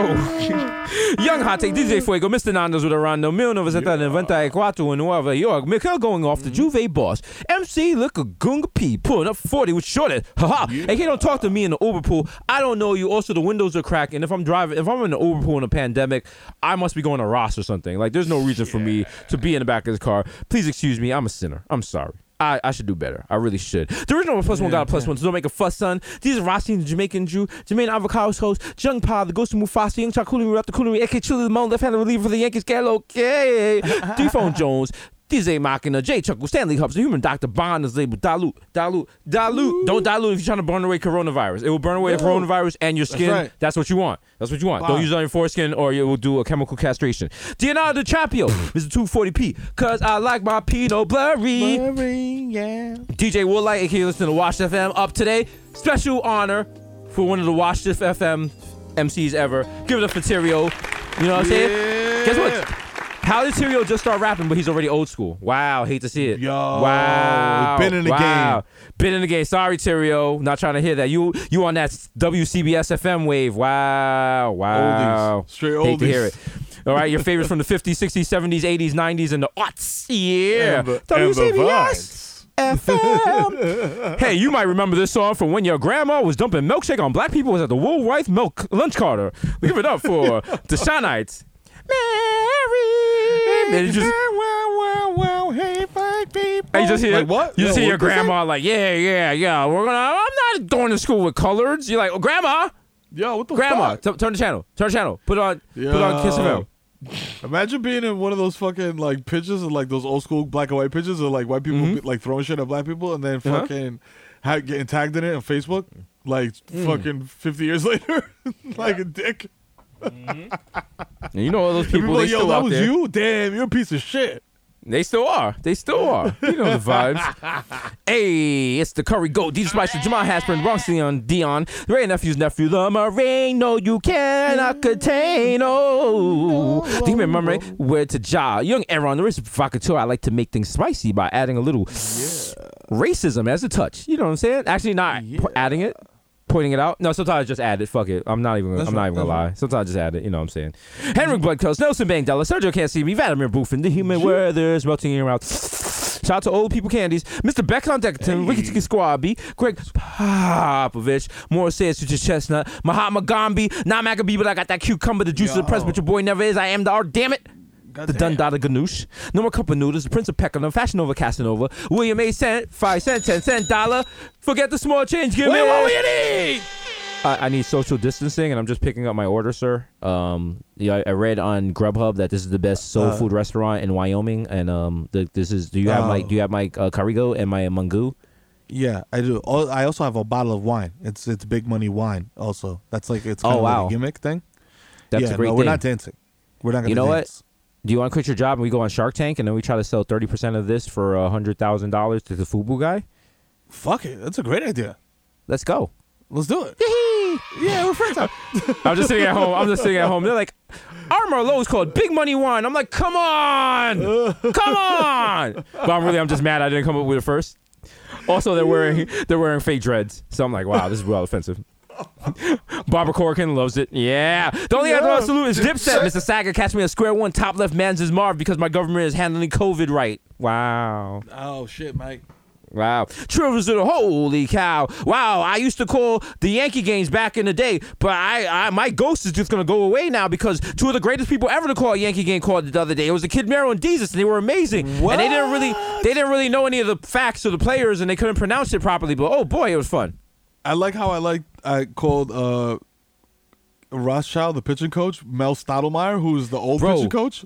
Young Hot Take, DJ Fuego, Mr. Nando's with a rondo, 1994 in Nueva York, Mikhail going off the Juve boss, MC Liquor Gunga P, pulling up 40 with Shorty, haha. Hey, he don't talk to me in the Uber pool. I don't know you. Also, the windows are cracked, and if I'm driving, if I'm in the Uber pool in a pandemic, I must be going to Ross or something. Like, there's no reason for me to be in the back of the car. Please excuse me, I'm a sinner. I'm sorry. I, I should do better. I really should. The original plus one got a plus one, so don't make a fuss, son. These are Rossi, the Jamaican Jew, Jermaine Avocados host, Jung Pa, the Ghost of Mufasa, Young Chakuli, Rap the Kuli, AK Chili, the Moan, left handed reliever for the Yankees, get okay. *laughs* D-Phone Jones, DJ Machina, J Chuckle, Stanley Hubs, the human Dr. Bond is labeled dilute, dilute, dilute. Don't dilute if you're trying to burn away coronavirus. It will burn away the coronavirus and your skin. right. That's what you want. That's what you want. Don't use it on your foreskin or you will do a chemical castration. Leonardo DiCaprio, *laughs* Mr. 240p, cause I like my Pinot Blurry. yeah. DJ Woollight, aka listen to Watch FM, up today. Special honor for one of the Watch FM MCs ever. Give it up for Tyrio. You know what I'm saying? Guess what? How did Tyrio just start rapping, but he's already old school? Wow, hate to see it. Yo, wow, been in the wow. Been in the game. Sorry, Tyrio. Not trying to hear that. You you on that WCBS FM wave. Wow, wow. Straight oldies. Straight Hate to hear it. All right, your favorites from the 50s, 60s, 70s, 80s, 90s, and the aughts. Yeah. And the- and the WCBS. FM. *laughs* hey, you might remember this song from when your grandma was dumping milkshake on black people was at the Woolworth Milk Lunch Carter. Give it up for *laughs* the Shinites. Mary. And it just, well, well, well, hey, fight people. And you just hear like what? You just Yo, hear your what they say? grandma like, yeah, yeah, yeah. We're gonna. I'm not going to school with coloreds. You're like, oh, grandma, Yo, what the grandma, fuck? t- turn the channel, turn the channel, put on, put on Kiss Yo. FM. Imagine being in one of those fucking like pictures of like those old school black and white pictures of like white people Mhm. be- like throwing shit at black people and then Uh-huh. fucking ha- getting tagged in it on Facebook like Mm. fucking 50 years *laughs* later like a dick. Mm-hmm. And you know all those people, like, they yo, still that out was there. you? Damn, you're a piece of shit. They still are. They still are. You know the vibes. *laughs* hey, it's the Curry Goat, DJ Spicer, Jamal Hasper, Bronx Leon, Dion, Ray Nephew's nephew, the Marine. No, you cannot contain. Oh, do you remember where to Ja. Young Aaron, the rich provocateur. I like to make things spicy by adding a little racism as a touch. You know what I'm saying? Actually, not adding it. Pointing it out. No, sometimes I just add it. Fuck it. I'm not even. That's I'm not even gonna lie. Sometimes I just add it. You know what I'm saying? Henry Bloodclose, Nelson Bangdella, Sergio Can't See Me, Vladimir Buffin, The Human Weathers, Melting in Your Mouth. Shout out to Old People Candies, Mr. Beckon Deckerton, Ricky Tiki Squabby, Gregg Popovich, Morris says to Chestnut, Mahatma Gandhi, not Maccabee, but I got that cucumber, the juice of the press, but your boy never is. I am the art, damn it. The Dundada Ganoush, No More Cup of Noodles, The Prince of Peckham, Fashion Nova Casanova, William A. Cent, 5 cent, 10 cent, dollar. Forget the small change, give me what you need. I, I need social distancing, and I'm just picking up my order, sir. Um, yeah, I, I read on Grubhub that this is the best soul Uh, food restaurant in Wyoming, and um, the, this is. Do you have my Oh. Do you have my uh, Carigo and my mango? Yeah, I do. I also have a bottle of wine. It's it's big money wine. Also, that's like it's Oh, kind of like a gimmick thing. That's yeah, a great no, thing. we're not dancing. We're not gonna. You know what? Do you want to quit your job and we go on Shark Tank and then we try to sell thirty percent of this for a hundred thousand dollars to the Fubu guy? Fuck it. That's a great idea. Let's go. Let's do it. yeah, we're friends. *laughs* I'm just sitting at home. I'm just sitting at home. They're like, our Merlot is called Big Money Wine. I'm like, come on, come on. But I'm really, I'm just mad I didn't come up with it first. Also, they're wearing they're wearing fake dreads, so I'm like, wow, this is well offensive. *laughs* Barbara Corcoran loves it. Yeah. The only other one I salute is Dipset. Mr. Saga, catch me at square one. Top left man's is Marv because my government is handling COVID right. Wow. oh shit, Mike. Wow. Trivers of the holy cow. Wow. I used to call the Yankee games back in the day, but I, I my ghost is just gonna go away now because two of the greatest people ever to call a Yankee game called it the other day. It was the Kid Mero and Jesus, and they were amazing. And they didn't really they didn't really know any of the facts of the players and they couldn't pronounce it properly, but oh boy, it was fun. I like how I like I called uh Rothschild, the pitching coach, Mel Stottlemyre, who's the old Bro. pitching coach.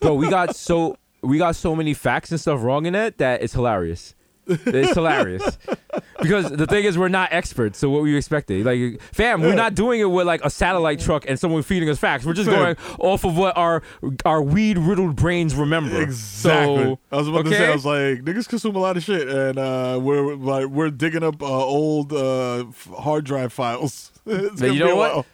Bro, we got so we got so many facts and stuff wrong in it that it's hilarious. It's hilarious because the thing is we're not experts. So what were you expecting? Like, fam, we're not doing it with like a satellite truck and someone feeding us facts. We're just going off of what our our weed riddled brains remember. Exactly. So, I was about to say. I was like, niggas consume a lot of shit, and uh, we're like, we're digging up uh, old uh, hard drive files. *laughs* it's you know what? while.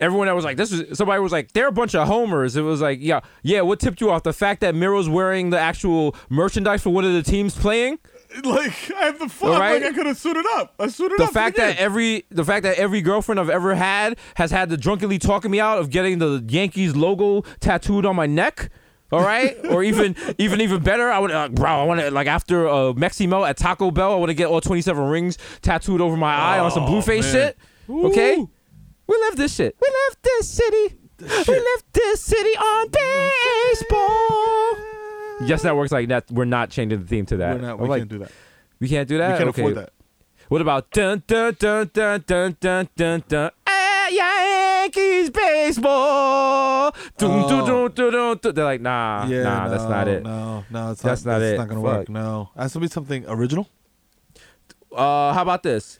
Everyone that was like, this is somebody was like, they're a bunch of homers. It was like, yeah, yeah. What tipped you off? The fact that Mero's wearing the actual merchandise for one of the teams playing. Like, I have the fuck. Right? Like, I could have suited up. I suited the up. for fact the that every the fact that every girlfriend I've ever had has had the drunkenly talking me out of getting the Yankees logo tattooed on my neck. All right, *laughs* or even even even better, I would uh, bro. I want to like after uh, Meximo at Taco Bell, I want to get all twenty seven rings tattooed over my eye on some blue face man. shit. Okay, we left this shit. We left this city. We left this city on baseball. Yes, that works like that. We're not changing the theme to that. we're not. I'm We like, can't do that. We can't do that. We can't okay. afford that. What about dun dun dun dun dun dun dun dun? Ah, Yankees baseball. Dun, dun, dun, dun, dun. They're like, nah, Yeah, nah, no, that's not it. No, no, it's That's not. not that's it. not gonna Fuck. work. No, has to be something original. Uh, how about this?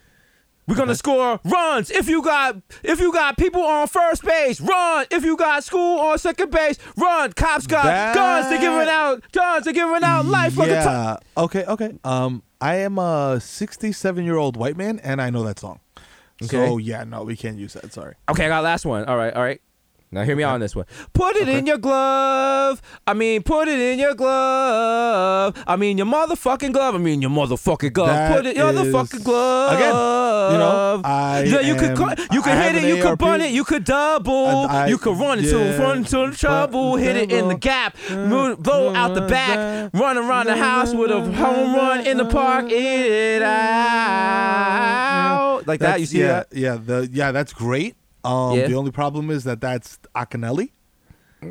We're gonna score runs if you got if you got people on first base. Run if you got school on second base. Run. Cops got That- guns. They're giving out guns. They're giving out life like yeah. Okay. Okay. Um, I am a 67 year old white man, and I know that song. So Okay. yeah, no, we can't use that. Sorry. Okay, I got last one. All right, all right. Now hear me out on this one. Put it in your glove. I mean, put it in your glove. I mean, your motherfucking glove. I mean, your motherfucking glove. That put it in your motherfucking glove. Again, you know, I yeah, you could am- cut- you could I hit it, you could bun it, you could double, I- you could run into yeah. run into trouble, hit it in the gap, move, blow out the back, run around the house with a home run in the park, eat it out like that. You see yeah, that? Yeah. The yeah, that's great. Um, Yeah. the only problem is that that's Akinyele.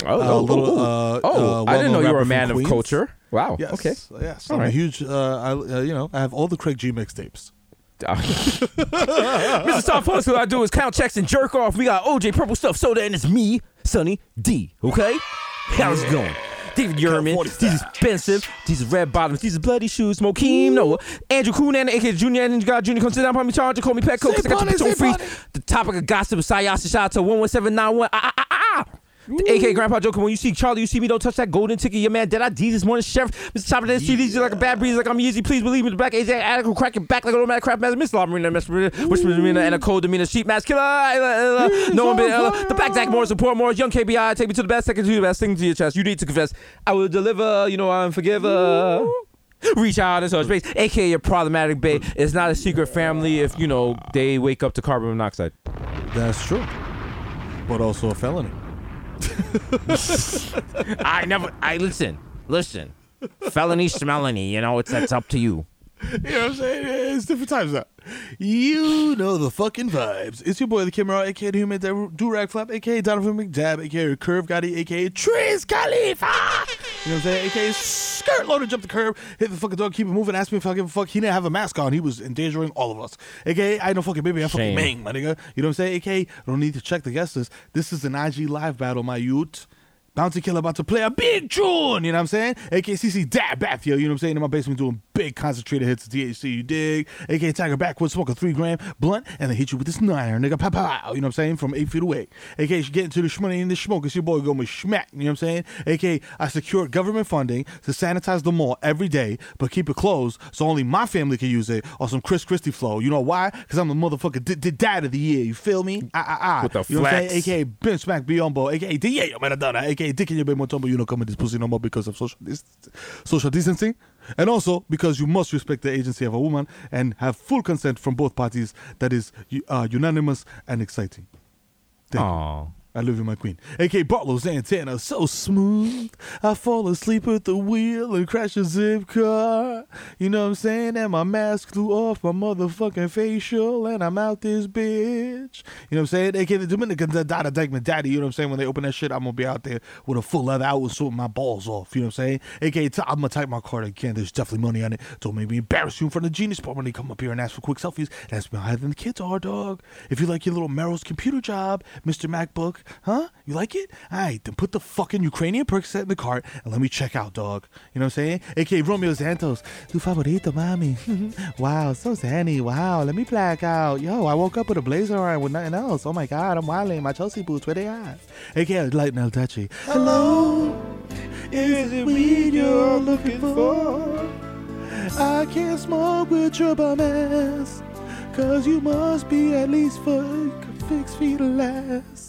Oh, Uh, little, oh, uh, oh, uh, I didn't know you were a man of culture. Wow. Yes. Okay. Yes. All I'm a huge. Uh, I, uh, you know, I have all the Craig G mixtapes. Mr. Soft Plus, what I do is count checks and jerk off. We got OJ Purple Stuff Soda, and it's me, Sonny D. Okay? How's it going? David Yerman, these expensive, these red bottoms, these bloody shoes, Mokeem, Noah, Andrew Coonan, aka Junior, and God Junior, come sit down, me charge, call me Petco, because I got your bunny, on freeze. The topic of gossip is Sayasa to 11791. Ah, ah, ah, ah. The AK Grandpa Joker, when you see Charlie, you see me, don't touch that golden ticket. Your man dead ID this morning, Sheriff. Mr. Chopper, that street, you like a bad breeze, like I'm easy. Please believe me, the black AJ Attic crack your back like an automatic crap master. Miss Law Marina, Miss Marina, which Marina, and a cold demeanor, sheep mask killer. No one been, the black Zach Morris, support Morris, young KBI, take me to the best, second to the best, thing to your chest. You need to confess. I will deliver, you know, I'm forgiver. Reach out and touch base, aka your problematic babe. It's not a secret family if you know they wake up to carbon monoxide. That's true. But also a felony. *laughs* I never. I listen. Listen. Felony, smelony. You know, it's that's up to you. *laughs* You know what I'm saying? It's different times now. You know the fucking vibes. It's your boy, the Kid Mero, aka the Human Durag Flap, aka Donovan McDab, aka Curve Gotti, aka Triz Khalifa. You know what I'm saying? AKA skirt loaded, jump the curb, hit the fucking dog, keep it moving, ask me if I give a fuck. He didn't have a mask on. He was endangering all of us. AKA, I know fucking baby, I'm fucking Shame. Ming, my nigga. You know what I'm saying? AKA, don't need to check the guest list. This is an IG live battle, my youth. Bounty Killer about to play a big tune, you know what I'm saying? AKCC Dab Bath, yo, you know what I'm saying? In my basement doing big concentrated hits of THC, you dig? AK Tiger Backwoods, smoke a three gram blunt, and then hit you with this niner, nigga, pow, pow, you know what I'm saying? From eight feet away. AK, you get into the shmoney and the smoke, it's your boy going with schmack, you know what I'm saying? AK, I secured government funding to sanitize the mall every day, but keep it closed so only my family can use it, or some Chris Christie flow. You know why? Because I'm the motherfucker d- d- dad of the year, you feel me? Ah, ah, ah. With the you know what I'm saying? AK, Ben Smack Biombo, aka DA Maradona, aka Dick in your baby Motombo, you know, coming this pussy no more because of social dis- social distancing. And also because you must respect the agency of a woman and have full consent from both parties that is uh, unanimous and exciting. Thank. I love you, my queen. AK Bartlow's Santana, so smooth. I fall asleep at the wheel and crash a zip car. You know what I'm saying? And my mask flew off my motherfucking facial, and I'm out this bitch. You know what I'm saying? AK the Dominicans that died of Dyckman Daddy. You know what I'm saying? When they open that shit, I'm gonna be out there with a full leather. Was sorting my balls off. You know what I'm saying? AK, I'm gonna type my card again. There's definitely money on it. Don't make me embarrass you in front of Genius Bar when they come up here and ask for quick selfies. That's than the kids are, dog. If you like your little Merrill's computer job, Mr. MacBook, huh? You like it? All right, then put the fucking Ukrainian Percocet in the cart and let me check out, dog. You know what I'm saying? AK Romeo Santos, tu favorito, mami. *laughs* wow, so zany. Wow, let me black out. Yo, I woke up with a blazer on with nothing else. Oh my god, I'm wilding. My Chelsea boots, where they at? AK Light Now Touchy. Hello, is it weed you're looking for? I can't smoke with your bum ass. Cause you must be at least for six feet less.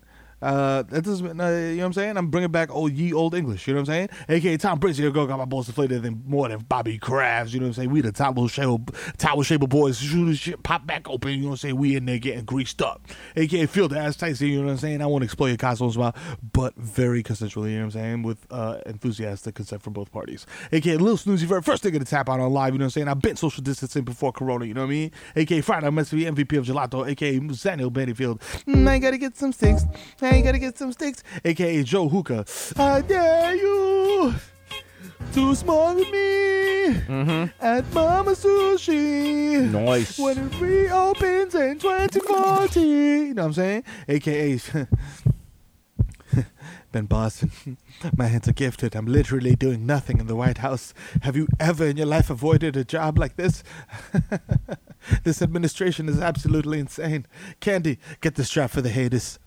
Uh, that doesn't, uh, you know what I'm saying? I'm bringing back old ye old English. You know what I'm saying? AKA Tom Brady, here go got my balls deflated than more than Bobby Kraft's. You know what I'm saying? We the towel shaper, towel shaper boys. Shoot shit, pop back open. You know what I'm saying? We in there getting greased up. AKA feel the ass Tyson. You know what I'm saying? I want to explore your cosmos about, but very consensually. You know what I'm saying? With uh, enthusiastic consent from both parties. AKA Lil Snoozy for first thing to tap out on live. You know what I'm saying? I've been social distancing before Corona. You know what I mean? AKA Friday, I'm MVP of Gelato. AKA Samuel Bennyfield. Mm, I gotta get some sticks. I gotta get some sticks. AKA Joe Hookah. I dare you to smoke me mm-hmm. at Mama Sushi. Nice. When it reopens in 2040. You know what I'm saying? AKA *laughs* Ben Boston. *laughs* My hands are gifted. I'm literally doing nothing in the White House. Have you ever in your life avoided a job like this? *laughs* this administration is absolutely insane. Candy, get the strap for the haters.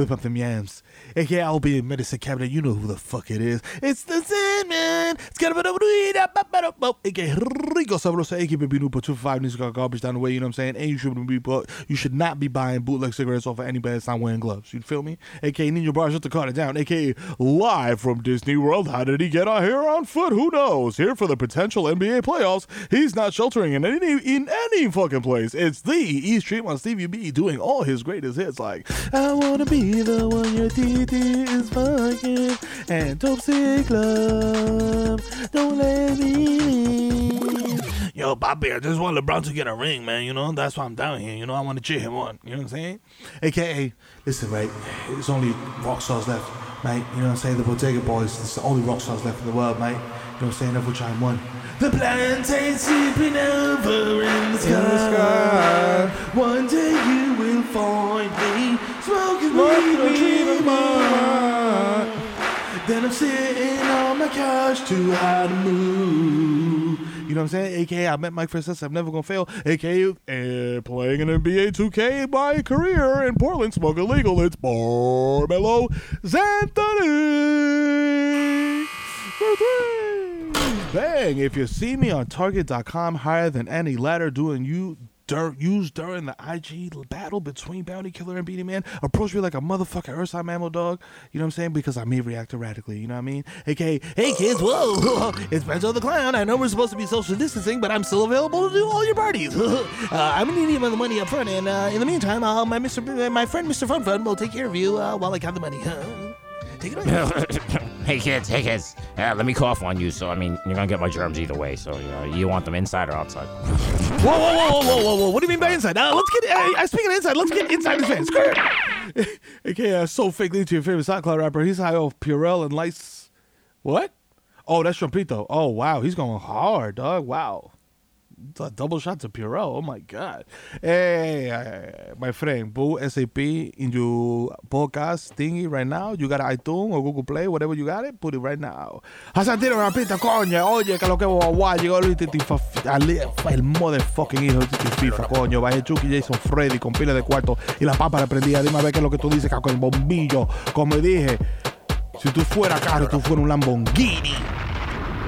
Whip up them yams. AKA I'll be in medicine cabinet. You know who the fuck it is. It's the Sandman. It's got ah, a AKA Rico Sabrosa. AKA Baby Noopa 255 needs to got garbage down the way. You know what I'm saying? And you should not be bu- you should not be buying bootleg cigarettes off of anybody that's not wearing gloves. You feel me? AKA Ninja Bar shut the car down. AKA live from Disney World. How did he get out here on foot? Who knows? Here for the potential NBA playoffs. He's not sheltering in any in any fucking place. It's the East Street on Stevie B doing all his greatest hits like I wanna be the one your TT is fucking and Love. Don't let me leave. You know what Yo, Bobby, I just want LeBron to get a ring, man. You know, that's why I'm down here. You know, I want to cheer him on. You know what I'm saying? AKA, listen, right? it's only rock stars left, mate. You know what I'm saying? The Bodega Boys, it's the only rock stars left in the world, mate. You know what I'm saying? Every time one. The plantain sleeping over in the sky. One day you will find me smoking weed or dreaming. Then I'm sitting on my couch too high to move. You know what I'm saying? AKA, I met Mike Francis. I'm never gonna fail. AKA, uh, playing an NBA 2K my career in Portland, smoke illegal. It's Barbello Zanthony. Bang! If you see me on Target.com higher than any ladder doing you dur- used during the IG battle between Bounty Killer and Beenie Man, approach me like a motherfucking Ursa mammal dog. You know what I'm saying? Because I may react erratically. You know what I mean? AKA, hey kids, whoa, *laughs* it's Benzo the Clown. I know we're supposed to be social distancing, but I'm still available to do all your parties. *laughs* uh, I'm gonna need the money up front, and uh, in the meantime, uh, my Mr. my friend Mr. Fun Fun will take care of you uh, while I count the money. *laughs* Take it away. *laughs* hey kids, hey kids. Uh, let me cough on you. So I mean, you're gonna get my germs either way. So you, know, you want them inside or outside? *laughs* Whoa, whoa, whoa, whoa, whoa, whoa! What do you mean by inside? Uh, let's get. Uh, uh, speaking of inside, let's get inside this. Skirt. okay, uh, so fake lead to your favorite SoundCloud rapper. He's high off Purell and lights. What? Oh, that's Trumpito. Oh wow, he's going hard, dog. Wow. Double shot to Purell. Oh my god. Hey, my friend, Boo SAP in your podcast thingy right now. You got iTunes or Google Play, whatever you got it, put it right now. Hasantino una pista, coño. Oye, que lo que guau, llegó el Titi Fa- ali- el motherfucking hijo de Titi FIFA, coño. Bajé Chucky Jason Freddy con pila de cuarto y la papa le prendía. Dime a ver qué es lo que tú dices, con el bombillo. Como dije, si tú fueras carro, tú fueras un Lamborghini.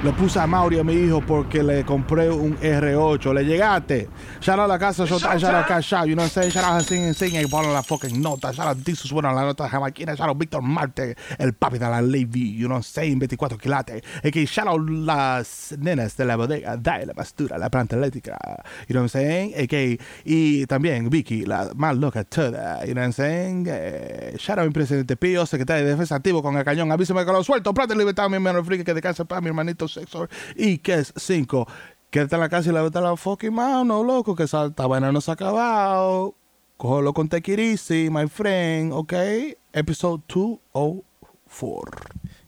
Lo puse a Mauri mi hijo porque le compré un R8. ¿Le llegaste? Shout out a la casa shout out Cash Out, you know what I'm saying? Shout out Sing Sing y ponen la fucking nota. Shout out Dixus, bueno, la nota jamaiquina. Shout out Víctor Marte, el papi de la Lady, you know what I'm saying? 24 quilates. Es que shout out las nenas de la bodega, de la bastura, la planta eléctrica, you know what I'm saying? Es que, y también Vicky, la más loca toda, you know what I'm saying? Eh, shout out mi presidente Pío, secretario de defensa activo con el cañón. Avísame que lo suelto. Plata y libertad, mi hermano friki, que descansa para mi hermanito Sexor. Y que es 5. Quédate en la casa y levanta la fucking mano, loco, que esa vaina no se ha acabado. Cógelo con easy, my friend, ok? Episode 204.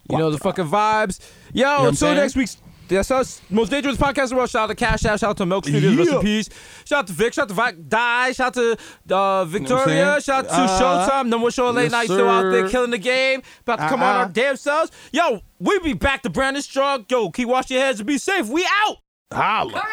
You know the fucking vibes. Yo, until next week's. That's us. Most dangerous podcast in the world. Shout out to Cash Out. Shout out to Milk Studios. Rest in Yeah. peace. Shout out to Vic. Shout out to Vic Die. Shout out to uh, Victoria. saying? Shout out to Uh, Showtime. Number one show late yes, night still out there killing the game. About to come on Uh-uh. our damn selves. Yo, we be back to Brandon Strong. Yo, keep washing your hands and be safe. We out. Holla. Corona